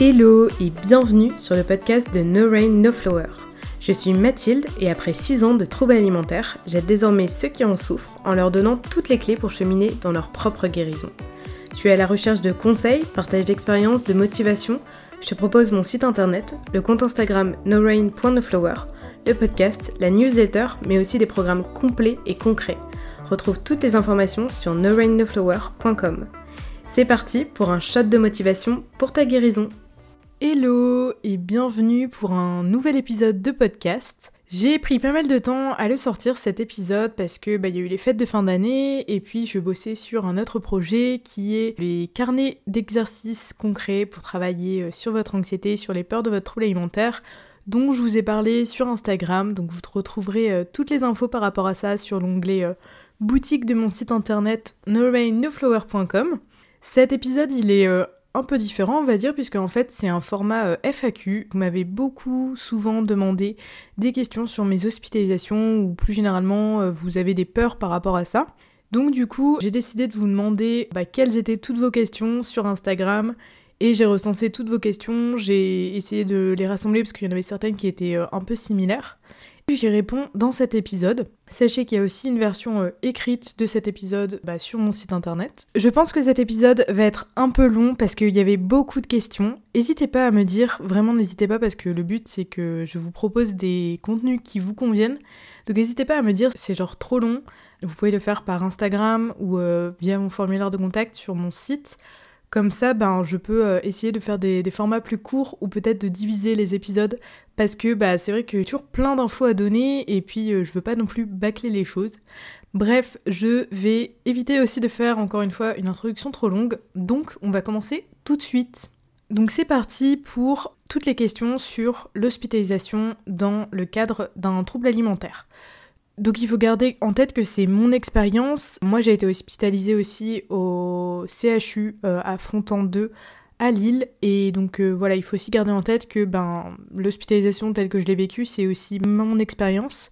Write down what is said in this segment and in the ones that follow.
Hello et bienvenue sur le podcast de No Rain No Flower. Je suis Mathilde et après 6 ans de troubles alimentaires, j'aide désormais ceux qui en souffrent en leur donnant toutes les clés pour cheminer dans leur propre guérison. Tu es à la recherche de conseils, partage d'expériences, de motivation? Je te propose mon site internet, le compte Instagram norain.noflower, le podcast, la newsletter, mais aussi des programmes complets et concrets. Retrouve toutes les informations sur norainnoflower.com. C'est parti pour un shot de motivation pour ta guérison. Hello et bienvenue pour un nouvel épisode de podcast. J'ai pris pas mal de temps à le sortir cet épisode parce que bah, y a eu les fêtes de fin d'année et puis je bossais sur un autre projet qui est les carnets d'exercices concrets pour travailler euh, sur votre anxiété, sur les peurs de votre trouble alimentaire dont je vous ai parlé sur Instagram. Donc vous retrouverez euh, toutes les infos par rapport à ça sur l'onglet euh, boutique de mon site internet norainnoflower.com. Cet épisode, il est un peu différent, on va dire, puisque en fait, c'est un format euh, FAQ. Vous m'avez beaucoup, souvent demandé des questions sur mes hospitalisations ou plus généralement, euh, vous avez des peurs par rapport à ça. Donc du coup, j'ai décidé de vous demander bah, quelles étaient toutes vos questions sur Instagram et j'ai recensé toutes vos questions, j'ai essayé de les rassembler parce qu'il y en avait certaines qui étaient un peu similaires. J'y réponds dans cet épisode. Sachez qu'il y a aussi une version euh, écrite de cet épisode bah, sur mon site internet. Je pense que cet épisode va être un peu long parce qu'il y avait beaucoup de questions. N'hésitez pas à me dire, vraiment n'hésitez pas parce que le but c'est que je vous propose des contenus qui vous conviennent. Donc n'hésitez pas à me dire si c'est genre trop long. Vous pouvez le faire par Instagram ou euh, via mon formulaire de contact sur mon site. Comme ça, ben, je peux euh, essayer de faire des, formats plus courts ou peut-être de diviser les épisodes parce que bah, c'est vrai qu'il y a toujours plein d'infos à donner et puis euh, je veux pas non plus bâcler les choses. Bref, je vais éviter aussi de faire encore une fois une introduction trop longue, donc on va commencer tout de suite. Donc c'est parti pour toutes les questions sur l'hospitalisation dans le cadre d'un trouble alimentaire. Donc il faut garder en tête que c'est mon expérience. Moi j'ai été hospitalisée aussi au CHU euh, à Fontan 2 à Lille et donc euh, voilà il faut aussi garder en tête que ben l'hospitalisation telle que je l'ai vécue c'est aussi mon expérience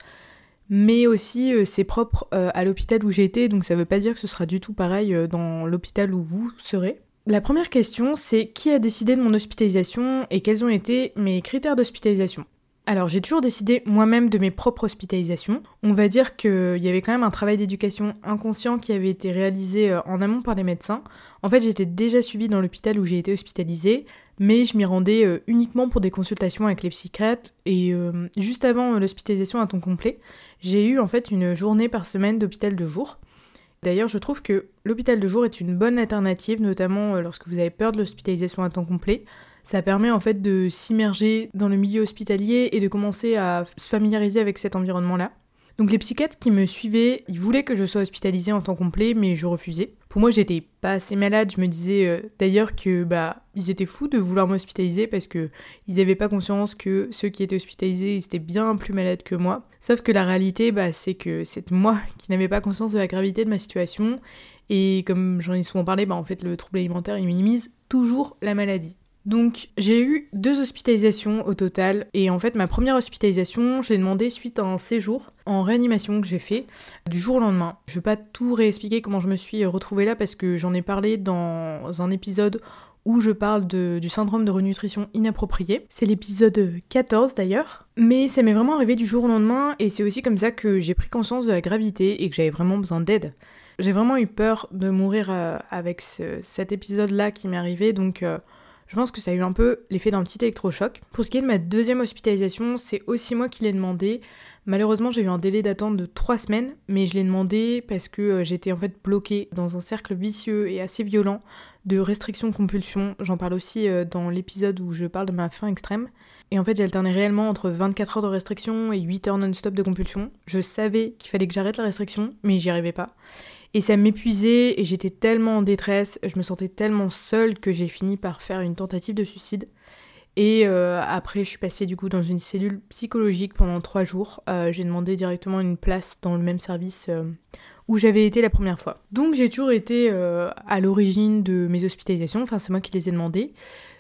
mais aussi euh, c'est propre à l'hôpital où j'ai été donc ça veut pas dire que ce sera du tout pareil dans l'hôpital où vous serez. La première question c'est qui a décidé de mon hospitalisation et quels ont été mes critères d'hospitalisation? Alors j'ai toujours décidé moi-même de mes propres hospitalisations. On va dire qu'il y avait quand même un travail d'éducation inconscient qui avait été réalisé euh, en amont par les médecins. En fait j'étais déjà suivie dans l'hôpital où j'ai été hospitalisée, mais je m'y rendais euh, uniquement pour des consultations avec les psychiatres. Et euh, juste avant l'hospitalisation à temps complet, j'ai eu en fait une journée par semaine d'hôpital de jour. D'ailleurs, je trouve que l'hôpital de jour est une bonne alternative, notamment lorsque vous avez peur de l'hospitalisation à temps complet. Ça permet en fait de s'immerger dans le milieu hospitalier et de commencer à se familiariser avec cet environnement-là. Donc les psychiatres qui me suivaient, ils voulaient que je sois hospitalisée en temps complet, mais je refusais. Pour moi, j'étais pas assez malade. Je me disais euh, d'ailleurs que bah ils étaient fous de vouloir m'hospitaliser parce que ils avaient pas conscience que ceux qui étaient hospitalisés, étaient bien plus malades que moi. Sauf que la réalité, bah c'est que c'est moi qui n'avais pas conscience de la gravité de ma situation. Et comme j'en ai souvent parlé, bah en fait le trouble alimentaire il minimise toujours la maladie. Donc j'ai eu deux hospitalisations au total et en fait ma première hospitalisation je l'ai demandé suite à un séjour en réanimation que j'ai fait du jour au lendemain. Je vais pas tout réexpliquer comment je me suis retrouvée là parce que j'en ai parlé dans un épisode où je parle du syndrome de renutrition inappropriée. C'est l'épisode 14 d'ailleurs. Mais ça m'est vraiment arrivé du jour au lendemain et c'est aussi comme ça que j'ai pris conscience de la gravité et que j'avais vraiment besoin d'aide. J'ai vraiment eu peur de mourir euh, avec cet épisode là qui m'est arrivé donc... Euh, je pense que ça a eu un peu l'effet d'un petit électrochoc. Pour ce qui est de ma deuxième hospitalisation, c'est aussi moi qui l'ai demandé. Malheureusement, j'ai eu un délai d'attente de 3 semaines, mais je l'ai demandé parce que euh, j'étais en fait bloquée dans un cercle vicieux et assez violent de restriction-compulsion. J'en parle aussi euh, dans l'épisode où je parle de ma faim extrême. Et en fait, j'alternais réellement entre 24 heures de restriction et 8 heures non-stop de compulsion. Je savais qu'il fallait que j'arrête la restriction, mais j'y arrivais pas. Et ça m'épuisait et j'étais tellement en détresse, je me sentais tellement seule que j'ai fini par faire une tentative de suicide. Et euh, après, je suis passée du coup dans une cellule psychologique pendant trois jours. Euh, j'ai demandé directement une place dans le même service euh, où j'avais été la première fois. Donc j'ai toujours été à l'origine de mes hospitalisations, enfin c'est moi qui les ai demandées.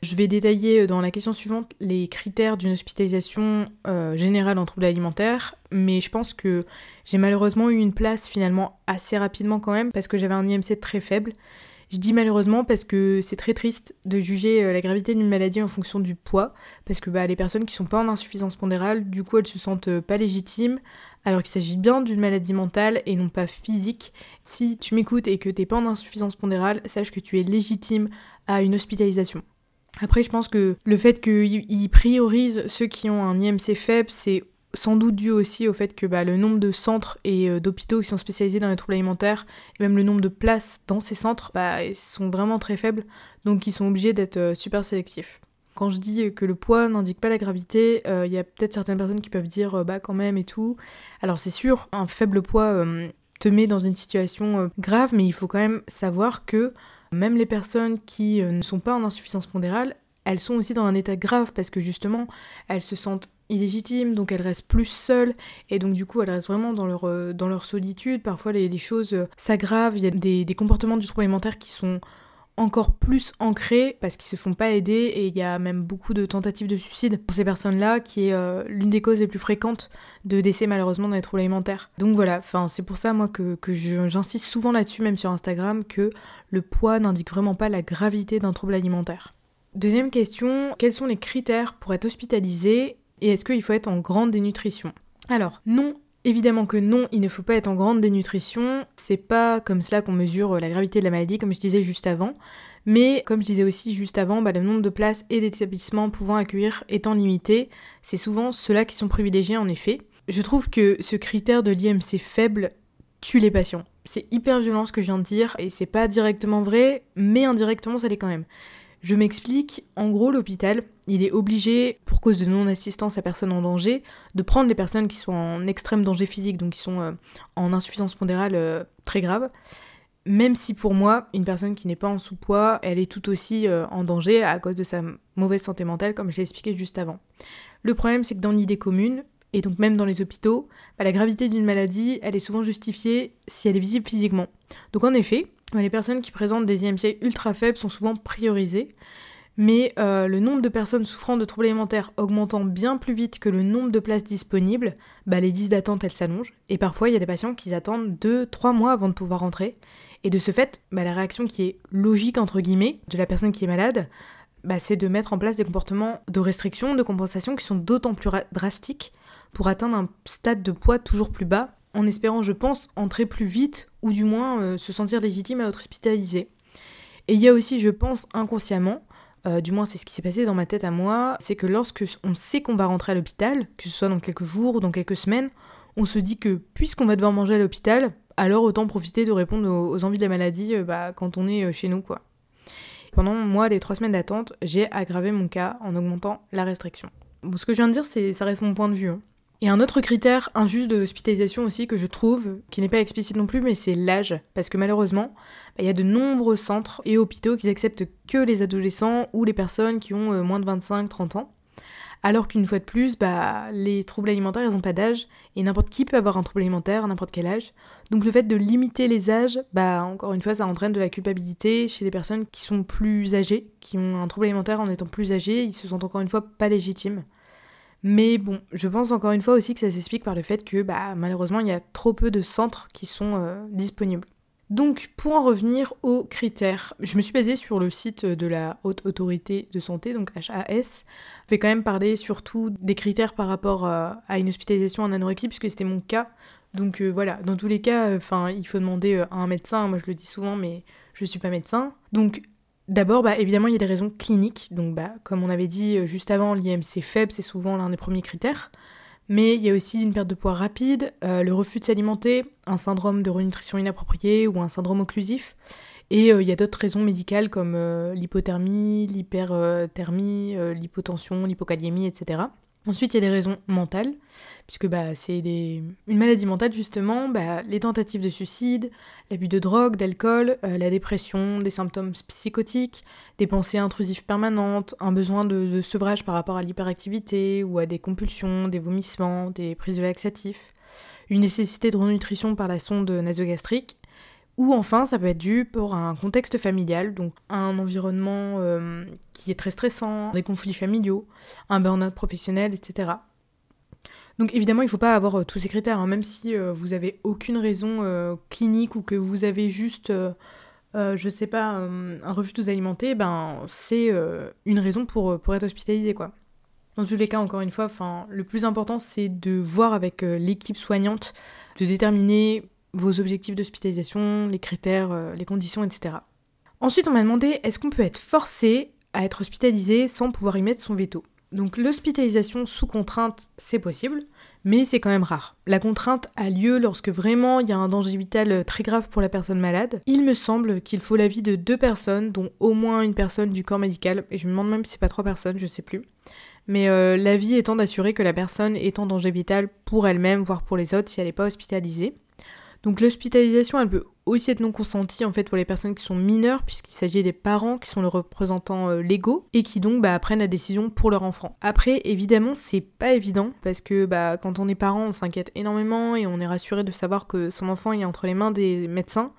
Je vais détailler dans la question suivante les critères d'une hospitalisation générale en troubles alimentaires, mais je pense que j'ai malheureusement eu une place finalement assez rapidement quand même parce que j'avais un IMC très faible. Je dis malheureusement parce que c'est très triste de juger euh, la gravité d'une maladie en fonction du poids, parce que bah, les personnes qui sont pas en insuffisance pondérale, du coup elles se sentent euh, pas légitimes, alors qu'il s'agit bien d'une maladie mentale et non pas physique. Si tu m'écoutes et que t'es pas en insuffisance pondérale, sache que tu es légitime à une hospitalisation. Après, je pense que le fait qu'ils priorisent ceux qui ont un IMC faible, c'est sans doute dû aussi au fait que bah, le nombre de centres et euh, d'hôpitaux qui sont spécialisés dans les troubles alimentaires, et même le nombre de places dans ces centres, bah, sont vraiment très faibles, donc ils sont obligés d'être euh, super sélectifs. Quand je dis que le poids n'indique pas la gravité, euh, il y a peut-être certaines personnes qui peuvent dire bah quand même et tout. Alors c'est sûr, un faible poids te met dans une situation grave, mais il faut quand même savoir que même les personnes qui ne sont pas en insuffisance pondérale, elles sont aussi dans un état grave parce que justement, elles se sentent illégitimes, donc elles restent plus seules, et donc du coup elles restent vraiment dans leur, euh, dans leur solitude. Parfois les, choses euh, s'aggravent, il y a des, des, comportements du trouble alimentaire qui sont encore plus ancrés parce qu'ils se font pas aider et il y a même beaucoup de tentatives de suicide pour ces personnes-là qui est euh, l'une des causes les plus fréquentes de décès malheureusement dans les troubles alimentaires. Donc voilà, enfin c'est pour ça moi que, que j'insiste souvent là-dessus même sur Instagram que le poids n'indique vraiment pas la gravité d'un trouble alimentaire. Deuxième question, quels sont les critères pour être hospitalisé et est-ce qu'il faut être en grande dénutrition? Alors, non, évidemment que non, il ne faut pas être en grande dénutrition. C'est pas comme cela qu'on mesure la gravité de la maladie, comme je disais juste avant. Mais comme je disais aussi juste avant, bah, le nombre de places et d'établissements pouvant accueillir étant limité, c'est souvent ceux-là qui sont privilégiés en effet. Je trouve que ce critère de l'IMC faible tue les patients. C'est hyper violent ce que je viens de dire, et c'est pas directement vrai, mais indirectement ça l'est quand même. Je m'explique, en gros l'hôpital, il est obligé, pour cause de non-assistance à personne en danger, de prendre les personnes qui sont en extrême danger physique, donc qui sont euh, en insuffisance pondérale euh, très grave, même si pour moi, une personne qui n'est pas en sous-poids, elle est tout aussi euh, en danger à cause de sa mauvaise santé mentale, comme je l'ai expliqué juste avant. Le problème, c'est que dans l'idée commune, et donc même dans les hôpitaux, bah, la gravité d'une maladie, elle est souvent justifiée si elle est visible physiquement. Donc en effet, les personnes qui présentent des IMC ultra faibles sont souvent priorisées, mais euh, le nombre de personnes souffrant de troubles alimentaires augmentant bien plus vite que le nombre de places disponibles, bah, les 10 d'attente elles s'allongent, et parfois il y a des patients qui attendent 2-3 mois avant de pouvoir rentrer, et de ce fait, bah, la réaction qui est logique entre guillemets de la personne qui est malade, bah, c'est de mettre en place des comportements de restriction, de compensation qui sont d'autant plus drastiques pour atteindre un stade de poids toujours plus bas en espérant, je pense, entrer plus vite ou du moins euh, se sentir légitime à être hospitalisé. Et il y a aussi, je pense, inconsciemment, euh, du moins c'est ce qui s'est passé dans ma tête à moi, c'est que lorsque on sait qu'on va rentrer à l'hôpital, que ce soit dans quelques jours ou dans quelques semaines, on se dit que puisqu'on va devoir manger à l'hôpital, alors autant profiter de répondre aux, envies de la maladie euh, bah, quand on est chez nous, quoi. Pendant moi, les trois semaines d'attente, j'ai aggravé mon cas en augmentant la restriction. Ce que je viens de dire, c'est, ça reste mon point de vue. Hein. Et un autre critère injuste de hospitalisation aussi que je trouve, qui n'est pas explicite non plus, mais c'est l'âge. Parce que malheureusement, bah, il y a de nombreux centres et hôpitaux qui acceptent que les adolescents ou les personnes qui ont euh, moins de 25-30 ans. Alors qu'une fois de plus, bah, les troubles alimentaires, ils n'ont pas d'âge, et n'importe qui peut avoir un trouble alimentaire n'importe quel âge. Donc le fait de limiter les âges, bah, encore une fois, ça entraîne de la culpabilité chez les personnes qui sont plus âgées, qui ont un trouble alimentaire en étant plus âgés, ils se sentent encore une fois pas légitimes. Mais bon, je pense encore une fois aussi que ça s'explique par le fait que bah, malheureusement il y a trop peu de centres qui sont euh, disponibles. Donc pour en revenir aux critères, je me suis basée sur le site de la Haute Autorité de Santé, donc HAS. Je vais quand même parler surtout des critères par rapport euh, à une hospitalisation en anorexie puisque c'était mon cas. Donc euh, voilà, dans tous les cas, enfin il faut demander à un médecin, moi je le dis souvent mais je suis pas médecin. Donc D'abord, bah, évidemment, il y a des raisons cliniques. Donc, bah, comme on avait dit euh, juste avant, l'IMC faible, c'est souvent l'un des premiers critères. Mais il y a aussi une perte de poids rapide, euh, le refus de s'alimenter, un syndrome de renutrition inappropriée ou un syndrome occlusif. Et euh, il y a d'autres raisons médicales comme l'hypothermie, l'hyperthermie, l'hypotension, l'hypokaliémie, etc. Ensuite, il y a des raisons mentales, puisque bah, c'est une maladie mentale justement, bah, les tentatives de suicide, l'abus de drogue, d'alcool, euh, la dépression, des symptômes psychotiques, des pensées intrusives permanentes, un besoin de, sevrage par rapport à l'hyperactivité ou à des compulsions, des vomissements, des prises de laxatifs, une nécessité de renutrition par la sonde nasogastrique, ou enfin, ça peut être dû pour un contexte familial, donc un environnement euh, qui est très stressant, des conflits familiaux, un burn-out professionnel, etc. Donc évidemment, il ne faut pas avoir euh, tous ces critères, hein, même si euh, vous avez aucune raison clinique ou que vous avez juste je sais pas, un refus de alimenter, ben c'est une raison pour, pour être hospitalisé quoi. Dans tous les cas, encore une fois, le plus important c'est de voir avec l'équipe soignante, de déterminer vos objectifs d'hospitalisation, les critères, les conditions, etc. Ensuite, on m'a demandé est-ce qu'on peut être forcé à être hospitalisé sans pouvoir y mettre son veto? Donc l'hospitalisation sous contrainte, c'est possible, mais c'est quand même rare. La contrainte a lieu lorsque vraiment il y a un danger vital très grave pour la personne malade. Il me semble qu'il faut l'avis de deux personnes, dont au moins une personne du corps médical, et je me demande même si c'est pas trois personnes, je sais plus. Mais euh, l'avis étant d'assurer que la personne est en danger vital pour elle-même, voire pour les autres si elle n'est pas hospitalisée. Donc l'hospitalisation, elle peut aussi être non consentie en fait pour les personnes qui sont mineures, puisqu'il s'agit des parents qui sont le représentant euh, légaux et qui donc bah, prennent la décision pour leur enfant. Après, évidemment, c'est pas évident parce que bah, quand on est parent, on s'inquiète énormément et on est rassuré de savoir que son enfant est entre les mains des médecins.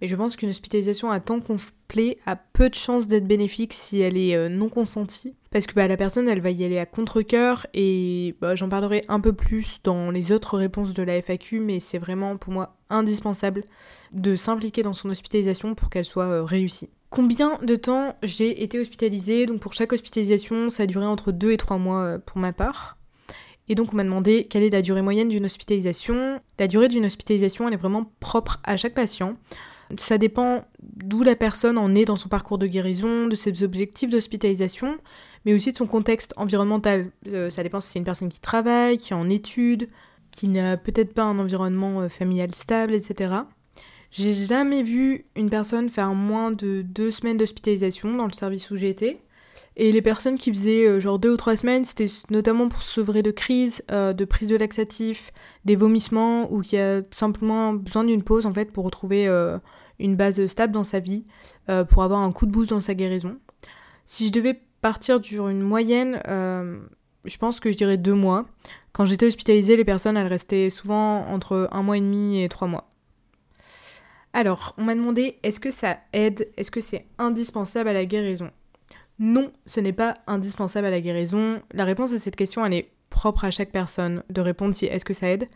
Mais je pense qu'une hospitalisation à temps complet a peu de chances d'être bénéfique si elle est euh, non consentie. Parce que bah, la personne, elle va y aller à contre-coeur et bah, j'en parlerai un peu plus dans les autres réponses de la FAQ, mais c'est vraiment pour moi indispensable de s'impliquer dans son hospitalisation pour qu'elle soit euh, réussie. Combien de temps j'ai été hospitalisée? Donc pour chaque hospitalisation, ça a duré entre 2 et 3 mois euh, pour ma part. Et donc on m'a demandé quelle est la durée moyenne d'une hospitalisation. La durée d'une hospitalisation, elle est vraiment propre à chaque patient. Ça dépend d'où la personne en est dans son parcours de guérison, de ses objectifs d'hospitalisation, mais aussi de son contexte environnemental. Euh, ça dépend si c'est une personne qui travaille, qui est en études, qui n'a peut-être pas un environnement euh, familial stable, etc. J'ai jamais vu une personne faire moins de deux semaines d'hospitalisation dans le service où j'étais. Et les personnes qui faisaient euh, genre deux ou trois semaines, c'était notamment pour se sevrer de crise, de prise de laxatif, des vomissements, ou qui a simplement besoin d'une pause en fait pour retrouver une base stable dans sa vie, euh, pour avoir un coup de boost dans sa guérison. Si je devais partir sur une moyenne, euh, je pense que je dirais deux mois. Quand j'étais hospitalisée, les personnes, elles restaient souvent entre un mois et demi et trois mois. Alors, on m'a demandé est-ce que ça aide, est-ce que c'est indispensable à la guérison? Non, ce n'est pas indispensable à la guérison. La réponse à cette question, elle est propre à chaque personne de répondre si est-ce que ça aide?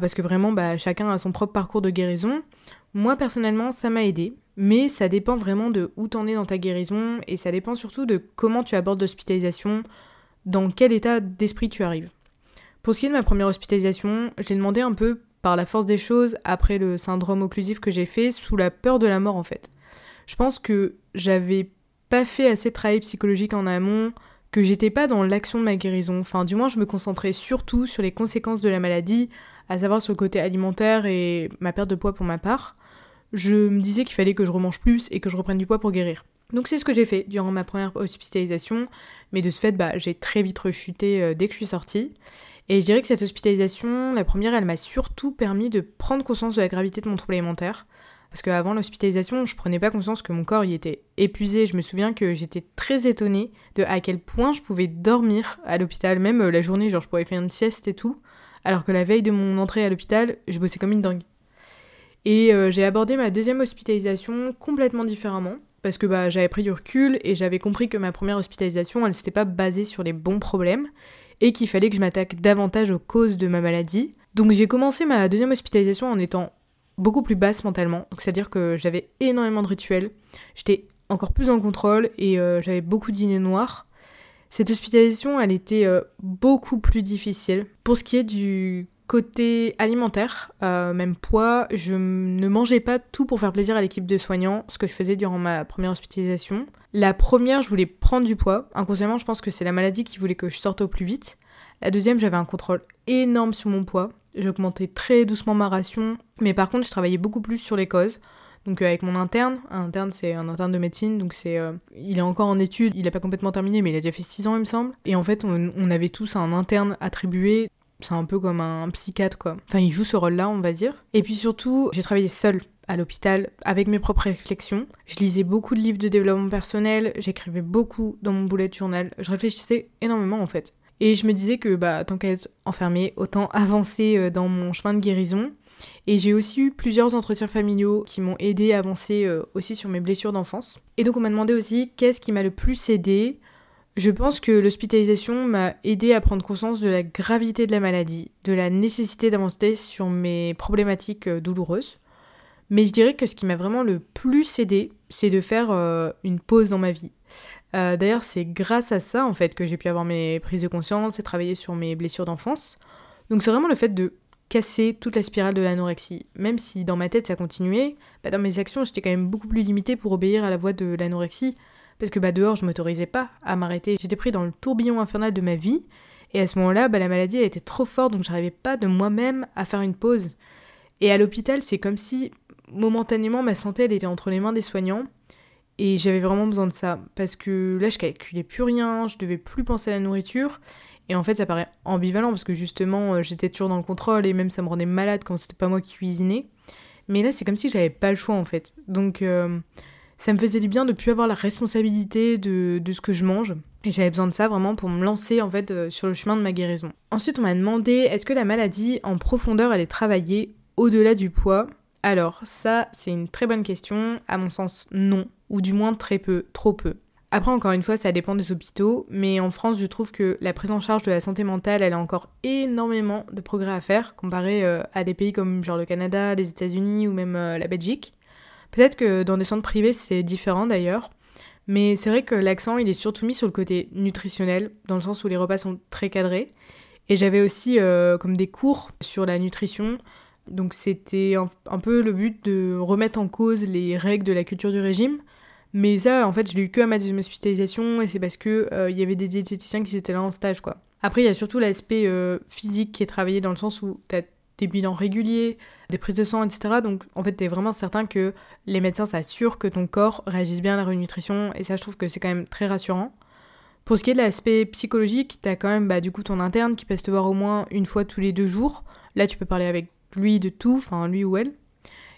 Parce que vraiment, bah, chacun a son propre parcours de guérison. Moi personnellement, ça m'a aidé, mais ça dépend vraiment de où t'en es dans ta guérison et ça dépend surtout de comment tu abordes l'hospitalisation, dans quel état d'esprit tu arrives. Pour ce qui est de ma première hospitalisation, j'ai demandé un peu par la force des choses après le syndrome occlusif que j'ai fait sous la peur de la mort en fait. Je pense que j'avais pas fait assez de travail psychologique en amont, que j'étais pas dans l'action de ma guérison. Enfin, du moins, je me concentrais surtout sur les conséquences de la maladie, à savoir sur le côté alimentaire et ma perte de poids pour ma part je me disais qu'il fallait que je remange plus et que je reprenne du poids pour guérir. Donc c'est ce que j'ai fait durant ma première hospitalisation, mais de ce fait, bah, j'ai très vite rechuté euh, dès que je suis sortie. Et je dirais que cette hospitalisation, la première, elle m'a surtout permis de prendre conscience de la gravité de mon trouble alimentaire. Parce qu'avant l'hospitalisation, je prenais pas conscience que mon corps y était épuisé. Je me souviens que j'étais très étonnée de à quel point je pouvais dormir à l'hôpital, même euh, la journée, genre je pouvais faire une sieste et tout. Alors que la veille de mon entrée à l'hôpital, je bossais comme une dingue. Et euh, j'ai abordé ma deuxième hospitalisation complètement différemment, parce que bah, j'avais pris du recul et j'avais compris que ma première hospitalisation, elle s'était pas basée sur les bons problèmes, et qu'il fallait que je m'attaque davantage aux causes de ma maladie. Donc j'ai commencé ma deuxième hospitalisation en étant beaucoup plus basse mentalement, c'est-à-dire que j'avais énormément de rituels, j'étais encore plus en contrôle et euh, j'avais beaucoup de dîners noirs. Cette hospitalisation, elle était euh, beaucoup plus difficile. Pour ce qui est du Côté alimentaire, euh, même poids, je ne mangeais pas tout pour faire plaisir à l'équipe de soignants, ce que je faisais durant ma première hospitalisation. La première, je voulais prendre du poids. Inconsciemment, je pense que c'est la maladie qui voulait que je sorte au plus vite. La deuxième, j'avais un contrôle énorme sur mon poids. J'augmentais très doucement ma ration. Mais par contre, je travaillais beaucoup plus sur les causes. Donc euh, avec mon interne, un interne c'est un interne de médecine, donc c'est, euh, il est encore en études, il n'a pas complètement terminé, mais il a déjà fait 6 ans il me semble. Et en fait on, on avait tous un interne attribué c'est un peu comme un psychiatre, quoi. Enfin, il joue ce rôle-là, on va dire. Et puis surtout, j'ai travaillé seule à l'hôpital avec mes propres réflexions. Je lisais beaucoup de livres de développement personnel, j'écrivais beaucoup dans mon bullet journal, je réfléchissais énormément en fait. Et je me disais que bah tant qu'à être enfermée, autant avancer euh, dans mon chemin de guérison. Et j'ai aussi eu plusieurs entretiens familiaux qui m'ont aidé à avancer euh, aussi sur mes blessures d'enfance. Et donc on m'a demandé aussi qu'est-ce qui m'a le plus aidé je pense que l'hospitalisation m'a aidé à prendre conscience de la gravité de la maladie, de la nécessité d'avancer sur mes problématiques euh, douloureuses. Mais je dirais que ce qui m'a vraiment le plus aidé, c'est de faire euh, une pause dans ma vie. Euh, d'ailleurs, c'est grâce à ça en fait que j'ai pu avoir mes prises de conscience et travailler sur mes blessures d'enfance. Donc c'est vraiment le fait de casser toute la spirale de l'anorexie. Même si dans ma tête ça continuait, bah, dans mes actions j'étais quand même beaucoup plus limitée pour obéir à la voix de l'anorexie. Parce que bah, dehors je m'autorisais pas à m'arrêter. J'étais pris dans le tourbillon infernal de ma vie. Et à ce moment-là, bah, la maladie elle était trop forte donc j'arrivais pas de moi-même à faire une pause. Et à l'hôpital, c'est comme si momentanément ma santé elle était entre les mains des soignants et j'avais vraiment besoin de ça parce que là je calculais plus rien, je devais plus penser à la nourriture et en fait ça paraît ambivalent parce que justement euh, j'étais toujours dans le contrôle et même ça me rendait malade quand c'était pas moi qui cuisinais. Mais là c'est comme si j'avais pas le choix en fait. Donc euh, ça me faisait du bien de plus avoir la responsabilité de, de ce que je mange. Et j'avais besoin de ça vraiment pour me lancer en fait euh, sur le chemin de ma guérison. Ensuite on m'a demandé est-ce que la maladie en profondeur elle est travaillée au-delà du poids? Alors, ça, c'est une très bonne question. À mon sens, non. Ou du moins très peu, trop peu. Après, encore une fois, ça dépend des hôpitaux, mais en France, je trouve que la prise en charge de la santé mentale, elle a encore énormément de progrès à faire, comparé euh, à des pays comme genre le Canada, les États-Unis ou même euh, la Belgique. Peut-être que dans des centres privés, c'est différent d'ailleurs, mais c'est vrai que l'accent, il est surtout mis sur le côté nutritionnel, dans le sens où les repas sont très cadrés. Et j'avais aussi euh, comme des cours sur la nutrition, donc c'était un, peu le but de remettre en cause les règles de la culture du régime. Mais ça, en fait, je l'ai eu que à ma deuxième hospitalisation et c'est parce que euh, il y avait des diététiciens qui étaient là en stage, quoi. Après, il y a surtout l'aspect euh, physique qui est travaillé dans le sens où tu as des bilans réguliers, des prises de sang, etc. Donc, en fait, tu es vraiment certain que les médecins s'assurent que ton corps réagisse bien à la renutrition et ça, je trouve que c'est quand même très rassurant. Pour ce qui est de l'aspect psychologique, tu as quand même bah, du coup ton interne qui peut te voir au moins une fois tous les deux jours. Là, tu peux parler avec lui de tout, enfin lui ou elle.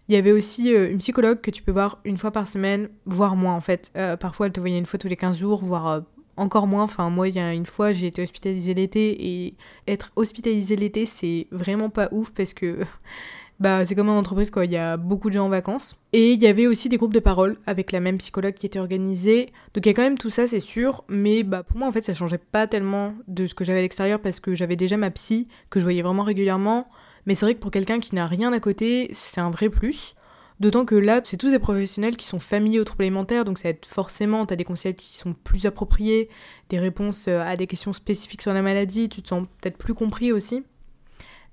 Il y avait aussi euh, une psychologue que tu peux voir une fois par semaine, voire moins en fait. Euh, parfois elle te voyait une fois tous les 15 jours, voire euh, encore moins. Enfin moi il y a une fois j'ai été hospitalisée l'été et être hospitalisée l'été c'est vraiment pas ouf parce que bah c'est comme en entreprise quoi, il y a beaucoup de gens en vacances. Et il y avait aussi des groupes de parole avec la même psychologue qui était organisée. Donc il y a quand même tout ça c'est sûr, mais bah pour moi en fait ça changeait pas tellement de ce que j'avais à l'extérieur parce que j'avais déjà ma psy que je voyais vraiment régulièrement. Mais c'est vrai que pour quelqu'un qui n'a rien à côté, c'est un vrai plus. D'autant que là, c'est tous des professionnels qui sont familiers aux troubles alimentaires, donc ça aide forcément, tu as des conseils qui sont plus appropriés, des réponses euh, à des questions spécifiques sur la maladie, tu te sens peut-être plus compris aussi.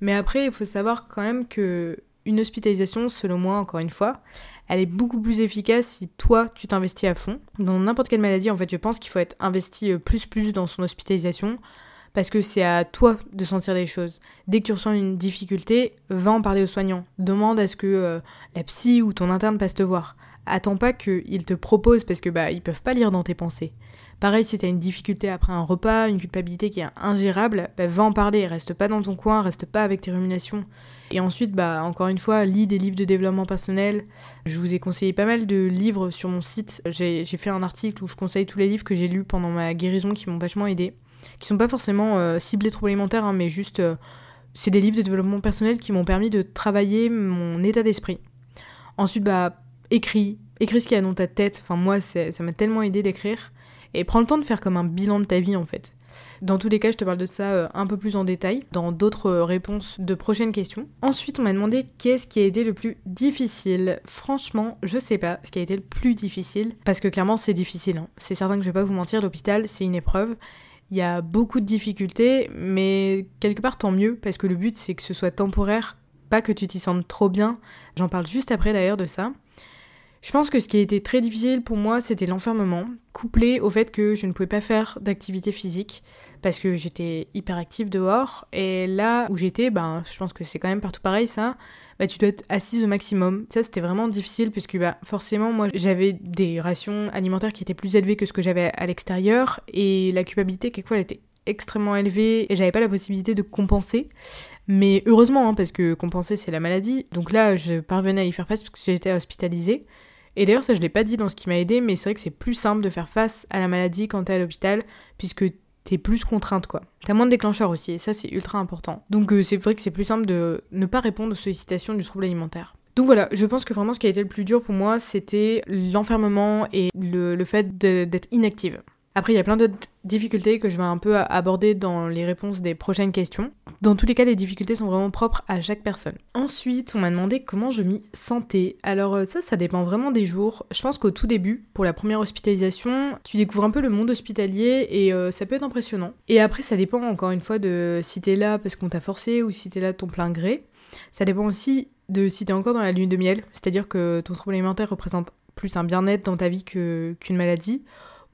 Mais après, il faut savoir quand même que une hospitalisation, selon moi, encore une fois, elle est beaucoup plus efficace si toi, tu t'investis à fond. Dans n'importe quelle maladie, en fait, je pense qu'il faut être investi euh, plus plus dans son hospitalisation parce que c'est à toi de sentir des choses. Dès que tu ressens une difficulté, va en parler aux soignants. Demande à ce que euh, la psy ou ton interne passe te voir. Attends pas qu'ils te proposent parce que bah ils peuvent pas lire dans tes pensées. Pareil, si t'as une difficulté après un repas, une culpabilité qui est ingérable, bah, va en parler, reste pas dans ton coin, reste pas avec tes ruminations. Et ensuite, bah, encore une fois, lis des livres de développement personnel. Je vous ai conseillé pas mal de livres sur mon site. J'ai fait un article où je conseille tous les livres que j'ai lus pendant ma guérison qui m'ont vachement aidé qui sont pas forcément euh, ciblés troubles alimentaires, hein, mais juste euh, c'est des livres de développement personnel qui m'ont permis de travailler mon état d'esprit. Ensuite, bah, écris, écris ce qu'il y a dans ta tête. Enfin, moi, ça m'a tellement aidé d'écrire. Et prends le temps de faire comme un bilan de ta vie, en fait. Dans tous les cas, je te parle de ça euh, un peu plus en détail dans d'autres réponses de prochaines questions. Ensuite, on m'a demandé qu'est-ce qui a été le plus difficile. Franchement, je sais pas ce qui a été le plus difficile parce que clairement, c'est difficile. Hein. C'est certain que je vais pas vous mentir, l'hôpital, c'est une épreuve. Il y a beaucoup de difficultés, mais quelque part tant mieux, parce que le but c'est que ce soit temporaire, pas que tu t'y sentes trop bien. J'en parle juste après d'ailleurs de ça. Je pense que ce qui a été très difficile pour moi, c'était l'enfermement, couplé au fait que je ne pouvais pas faire d'activité physique parce que j'étais hyper active dehors. Et là où j'étais, ben, je pense que c'est quand même partout pareil ça bah, tu dois être assise au maximum. Ça, c'était vraiment difficile puisque bah, forcément, moi, j'avais des rations alimentaires qui étaient plus élevées que ce que j'avais à l'extérieur et la culpabilité, quelquefois, elle était extrêmement élevée et j'avais pas la possibilité de compenser. Mais heureusement, hein, parce que compenser, c'est la maladie. Donc là, je parvenais à y faire face parce que j'étais hospitalisée. Et d'ailleurs, ça, je l'ai pas dit dans ce qui m'a aidé, mais c'est vrai que c'est plus simple de faire face à la maladie quand t'es à l'hôpital, puisque t'es plus contrainte quoi. T'as moins de déclencheurs aussi et ça c'est ultra important. Donc euh, c'est vrai que c'est plus simple de ne pas répondre aux sollicitations du trouble alimentaire. Donc voilà, je pense que vraiment ce qui a été le plus dur pour moi c'était l'enfermement et le, fait d'être inactive. Après, il y a plein d'autres difficultés que je vais un peu aborder dans les réponses des prochaines questions. Dans tous les cas, les difficultés sont vraiment propres à chaque personne. Ensuite, on m'a demandé comment je m'y sentais. Alors euh, ça, ça dépend vraiment des jours. Je pense qu'au tout début, pour la première hospitalisation, tu découvres un peu le monde hospitalier et euh, ça peut être impressionnant. Et après, ça dépend encore une fois de si t'es là parce qu'on t'a forcé ou si t'es là de ton plein gré. Ça dépend aussi de si t'es encore dans la lune de miel, c'est-à-dire que ton trouble alimentaire représente plus un bien-être dans ta vie qu'une maladie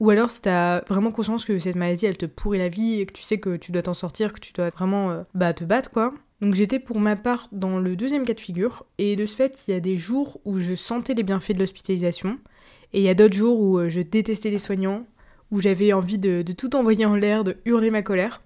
ou alors si t'as vraiment conscience que cette maladie elle te pourrit la vie et que tu sais que tu dois t'en sortir, que tu dois vraiment euh, bah, te battre quoi. Donc j'étais pour ma part dans le deuxième cas de figure et de ce fait il y a des jours où je sentais les bienfaits de l'hospitalisation et il y a d'autres jours où euh, je détestais les soignants, où j'avais envie de, de tout envoyer en l'air, de hurler ma colère.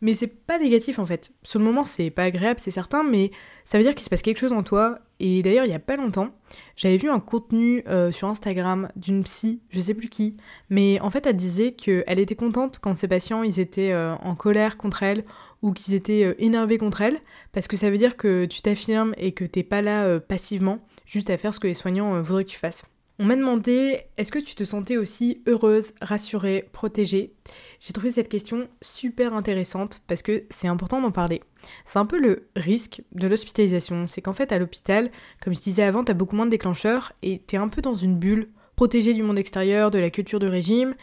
Mais c'est pas négatif en fait. Sur le moment, c'est pas agréable, c'est certain, mais ça veut dire qu'il se passe quelque chose en toi. Et d'ailleurs, il y a pas longtemps, j'avais vu un contenu euh, sur Instagram d'une psy, je sais plus qui, mais en fait, elle disait qu'elle était contente quand ses patients ils étaient euh, en colère contre elle ou qu'ils étaient euh, énervés contre elle, parce que ça veut dire que tu t'affirmes et que t'es pas là passivement, juste à faire ce que les soignants voudraient que tu fasses. On m'a demandé est-ce que tu te sentais aussi heureuse, rassurée, protégée? J'ai trouvé cette question super intéressante parce que c'est important d'en parler. C'est un peu le risque de l'hospitalisation, c'est qu'en fait à l'hôpital, comme je disais avant, t'as beaucoup moins de déclencheurs et t'es un peu dans une bulle, protégée du monde extérieur, de la culture du régime,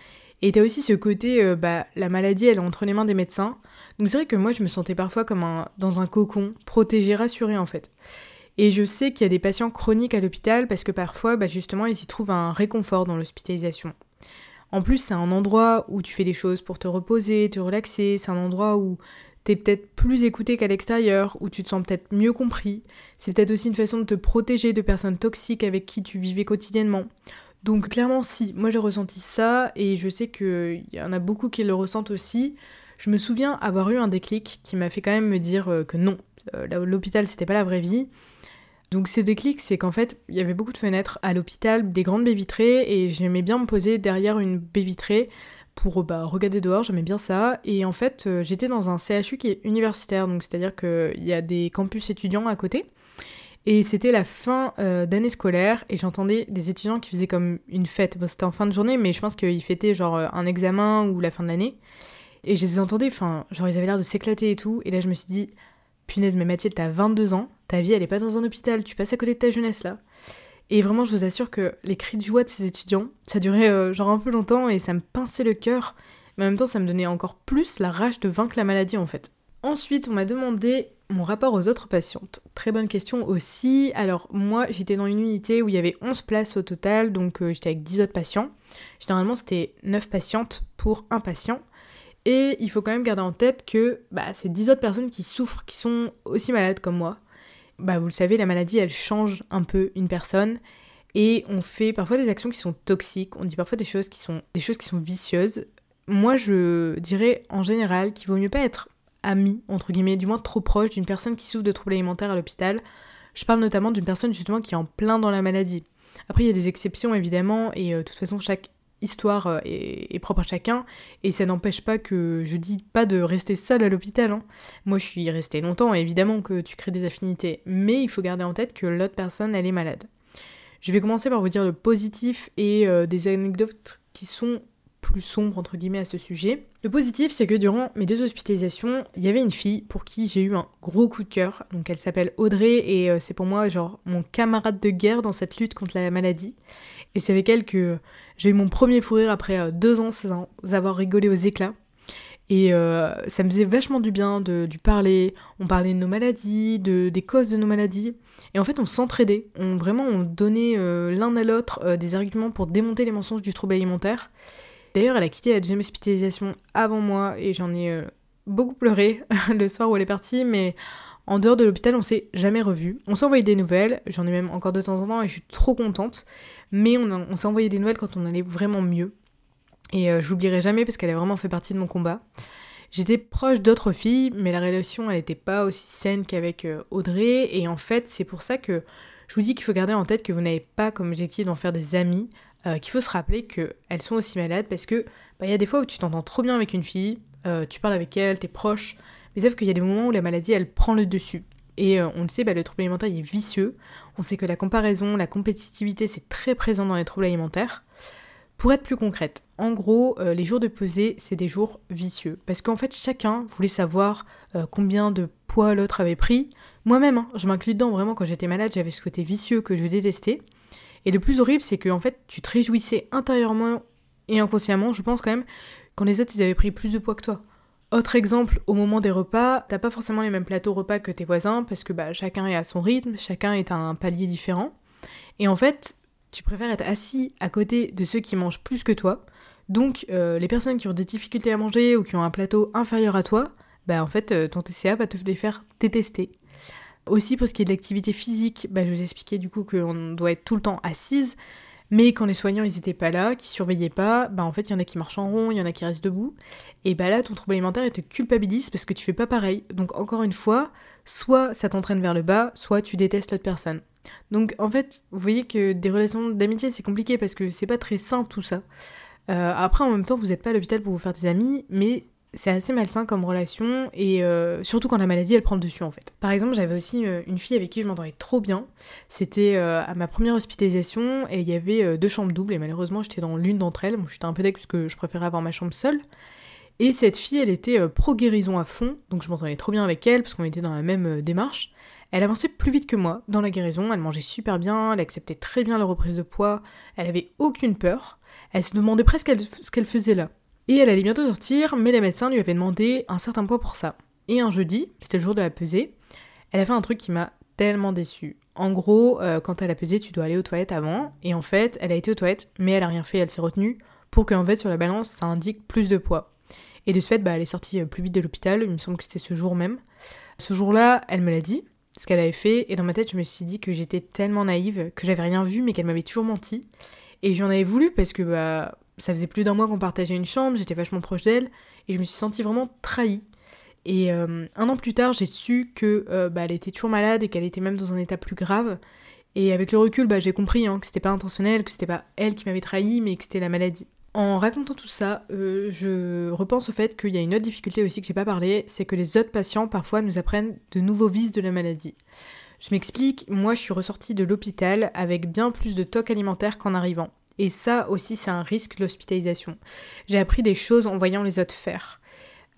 et t'as aussi ce côté, euh, bah la maladie elle est entre les mains des médecins. Donc c'est vrai que moi je me sentais parfois comme un, dans un cocon, protégée, rassurée en fait. Et je sais qu'il y a des patients chroniques à l'hôpital parce que parfois, bah, justement, ils y trouvent un réconfort dans l'hospitalisation. En plus, c'est un endroit où tu fais des choses pour te reposer, te relaxer, c'est un endroit où t'es peut-être plus écouté qu'à l'extérieur, où tu te sens peut-être mieux compris. C'est peut-être aussi une façon de te protéger de personnes toxiques avec qui tu vivais quotidiennement. Donc clairement si, moi j'ai ressenti ça et je sais qu'il y en a beaucoup qui le ressentent aussi. Je me souviens avoir eu un déclic qui m'a fait quand même me dire euh, que non, euh, l'hôpital c'était pas la vraie vie donc ce déclic, c'est qu'en fait, il y avait beaucoup de fenêtres à l'hôpital, des grandes baies vitrées, et j'aimais bien me poser derrière une baie vitrée pour bah, regarder dehors, j'aimais bien ça. Et en fait, euh, j'étais dans un CHU qui est universitaire, donc c'est-à-dire qu'il y a des campus étudiants à côté. Et c'était la fin euh, d'année scolaire, et j'entendais des étudiants qui faisaient comme une fête. c'était en fin de journée, mais je pense qu'ils fêtaient genre euh, un examen ou la fin de l'année. Et je les entendais, enfin, genre ils avaient l'air de s'éclater et tout. Et là, je me suis dit, punaise, mais Mathilde, t'as 22 ans, ta vie, elle est pas dans un hôpital, tu passes à côté de ta jeunesse là. Et vraiment, je vous assure que les cris de joie de ces étudiants, ça durait euh, genre un peu longtemps et ça me pinçait le cœur, mais en même temps, ça me donnait encore plus la rage de vaincre la maladie en fait. Ensuite, on m'a demandé mon rapport aux autres patientes. Très bonne question aussi. Alors, moi, j'étais dans une unité où il y avait 11 places au total, donc euh, j'étais avec 10 autres patients. Généralement, c'était 9 patientes pour un patient. Et il faut quand même garder en tête que bah, c'est 10 autres personnes qui souffrent, qui sont aussi malades comme moi. Bah, vous le savez, la maladie, elle change un peu une personne. Et on fait parfois des actions qui sont toxiques, on dit parfois des choses qui sont, des choses qui sont vicieuses. Moi, je dirais en général qu'il vaut mieux pas être ami, entre guillemets, du moins trop proche d'une personne qui souffre de troubles alimentaires à l'hôpital. Je parle notamment d'une personne justement qui est en plein dans la maladie. Après, il y a des exceptions évidemment, et euh, de toute façon, chaque histoire euh, est, propre à chacun et ça n'empêche pas que je dis pas de rester seul à l'hôpital. Hein. Moi je suis restée longtemps, évidemment que tu crées des affinités, mais il faut garder en tête que l'autre personne elle est malade. Je vais commencer par vous dire le positif et euh, des anecdotes qui sont plus sombres entre guillemets à ce sujet. Le positif, c'est que durant mes deux hospitalisations, il y avait une fille pour qui j'ai eu un gros coup de cœur. Donc elle s'appelle Audrey et euh, c'est pour moi genre mon camarade de guerre dans cette lutte contre la maladie. Et c'est avec elle que j'ai eu mon premier fou rire après euh, deux ans sans avoir rigolé aux éclats. Et euh, ça me faisait vachement du bien de, du parler. On parlait de nos maladies, de, des causes de nos maladies. Et en fait, on s'entraidait. On, vraiment, on donnait euh, l'un à l'autre des arguments pour démonter les mensonges du trouble alimentaire. D'ailleurs, elle a quitté la deuxième hospitalisation avant moi et j'en ai beaucoup pleuré le soir où elle est partie. Mais en dehors de l'hôpital, on s'est jamais revu. On s'est envoyé des nouvelles, j'en ai même encore de temps en temps et je suis trop contente. Mais on, s'est envoyé des nouvelles quand on allait vraiment mieux. Et euh, j'oublierai jamais parce qu'elle a vraiment fait partie de mon combat. J'étais proche d'autres filles, mais la relation elle n'était pas aussi saine qu'avec euh, Audrey. Et en fait, c'est pour ça que je vous dis qu'il faut garder en tête que vous n'avez pas comme objectif d'en faire des amis, euh, qu'il faut se rappeler qu'elles sont aussi malades parce que bah, il y a des fois où tu t'entends trop bien avec une fille, tu parles avec elle, t'es proche, mais sauf qu'il y a des moments où la maladie, elle prend le dessus. Et euh, on le sait, bah, le trouble alimentaire est vicieux. On sait que la comparaison, la compétitivité, c'est très présent dans les troubles alimentaires. Pour être plus concrète, en gros, euh, les jours de pesée, c'est des jours vicieux. Parce qu'en fait, chacun voulait savoir euh, combien de poids l'autre avait pris. Moi-même, hein, je m'inclus dedans, vraiment, quand j'étais malade, j'avais ce côté vicieux que je détestais. Et le plus horrible, c'est que fait, tu te réjouissais intérieurement et inconsciemment, je pense quand même, quand les autres, ils avaient pris plus de poids que toi. Autre exemple, au moment des repas, t'as pas forcément les mêmes plateaux repas que tes voisins, parce que bah, chacun est à son rythme, chacun est à un palier différent. Et en fait, tu préfères être assis à côté de ceux qui mangent plus que toi. Donc euh, les personnes qui ont des difficultés à manger ou qui ont un plateau inférieur à toi, bah en fait euh, ton TCA va te les faire détester. Aussi pour ce qui est de l'activité physique, bah, je vous expliquais du coup qu'on doit être tout le temps assise, mais quand les soignants ils pas là, qui surveillaient pas, bah en fait il y en a qui marchent en rond, il y en a qui restent debout, et bah là ton trouble alimentaire te culpabilise parce que tu fais pas pareil. Donc encore une fois, soit ça t'entraîne vers le bas, soit tu détestes l'autre personne. Donc en fait, vous voyez que des relations d'amitié, c'est compliqué parce que c'est pas très sain tout ça. Euh, après, en même temps, vous n'êtes pas à l'hôpital pour vous faire des amis, mais c'est assez malsain comme relation, et euh, surtout quand la maladie, elle prend le dessus en fait. Par exemple, j'avais aussi euh, une fille avec qui je m'entendais trop bien. C'était à ma première hospitalisation, et il y avait deux chambres doubles, et malheureusement, j'étais dans l'une d'entre elles. Moi, j'étais un peu deck parce que je préférais avoir ma chambre seule. Et cette fille, elle était pro-guérison à fond, donc je m'entendais trop bien avec elle, parce qu'on était dans la même démarche. Elle avançait plus vite que moi dans la guérison, elle mangeait super bien, elle acceptait très bien la reprise de poids, elle avait aucune peur, elle se demandait presque ce qu'elle faisait là. Et elle allait bientôt sortir, mais les médecins lui avaient demandé un certain poids pour ça. Et un jeudi, c'était le jour de la pesée, elle a fait un truc qui m'a tellement déçue. En gros, euh, quand elle a pesé, tu dois aller aux toilettes avant, et en fait, elle a été aux toilettes, mais elle a rien fait, elle s'est retenue, pour qu'en fait, sur la balance, ça indique plus de poids. Et de ce fait, bah, elle est sortie euh, plus vite de l'hôpital, il me semble que c'était ce jour même. Ce jour-là, elle me l'a dit, ce qu'elle avait fait. Et dans ma tête, je me suis dit que j'étais tellement naïve, que j'avais rien vu, mais qu'elle m'avait toujours menti. Et j'en avais voulu parce que bah, ça faisait plus d'un mois qu'on partageait une chambre, j'étais vachement proche d'elle, et je me suis sentie vraiment trahie. Et euh, un an plus tard, j'ai su que euh, bah, elle était toujours malade et qu'elle était même dans un état plus grave. Et avec le recul, bah, j'ai compris hein, que c'était pas intentionnel, que c'était pas elle qui m'avait trahi, mais que c'était la maladie. En racontant tout ça, euh, je repense au fait qu'il y a une autre difficulté aussi que j'ai pas parlé, c'est que les autres patients parfois nous apprennent de nouveaux vices de la maladie. Je m'explique, moi je suis ressortie de l'hôpital avec bien plus de toc alimentaire qu'en arrivant. Et ça aussi c'est un risque l'hospitalisation. J'ai appris des choses en voyant les autres faire.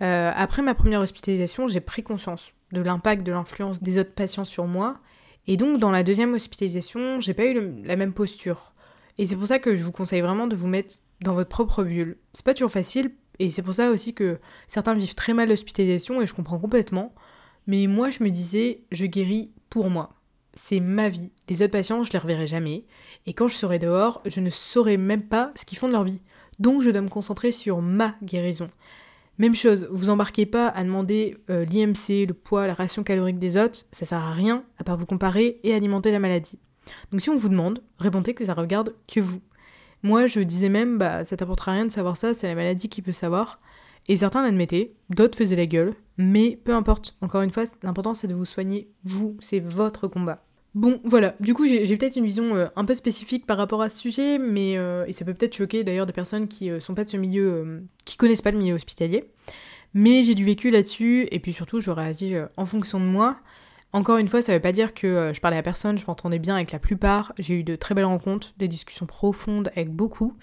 Euh, après ma première hospitalisation, j'ai pris conscience de l'impact de l'influence des autres patients sur moi. Et donc dans la deuxième hospitalisation, j'ai pas eu la même posture. Et c'est pour ça que je vous conseille vraiment de vous mettre dans votre propre bulle. C'est pas toujours facile, et c'est pour ça aussi que certains vivent très mal l'hospitalisation, et je comprends complètement. Mais moi, je me disais, je guéris pour moi. C'est ma vie. Les autres patients, je les reverrai jamais. Et quand je serai dehors, je ne saurai même pas ce qu'ils font de leur vie. Donc je dois me concentrer sur ma guérison. Même chose, vous embarquez pas à demander euh, l'IMC, le poids, la ration calorique des autres, ça sert à rien à part vous comparer et alimenter la maladie. Donc si on vous demande, répondez que ça regarde que vous. Moi, je disais même, bah, ça t'apportera rien de savoir ça, c'est la maladie qui peut savoir. Et certains l'admettaient, d'autres faisaient la gueule, mais peu importe. Encore une fois, l'important c'est de vous soigner vous, c'est votre combat. Bon, voilà, du coup j'ai peut-être une vision euh, un peu spécifique par rapport à ce sujet, mais euh, et ça peut peut-être choquer d'ailleurs des personnes qui euh, sont pas de ce milieu, qui connaissent pas le milieu hospitalier. Mais j'ai du vécu là-dessus, et puis surtout j'aurais agi en fonction de moi. Encore une fois, ça veut pas dire que euh, je parlais à personne, je m'entendais bien avec la plupart, j'ai eu de très belles rencontres, des discussions profondes avec beaucoup,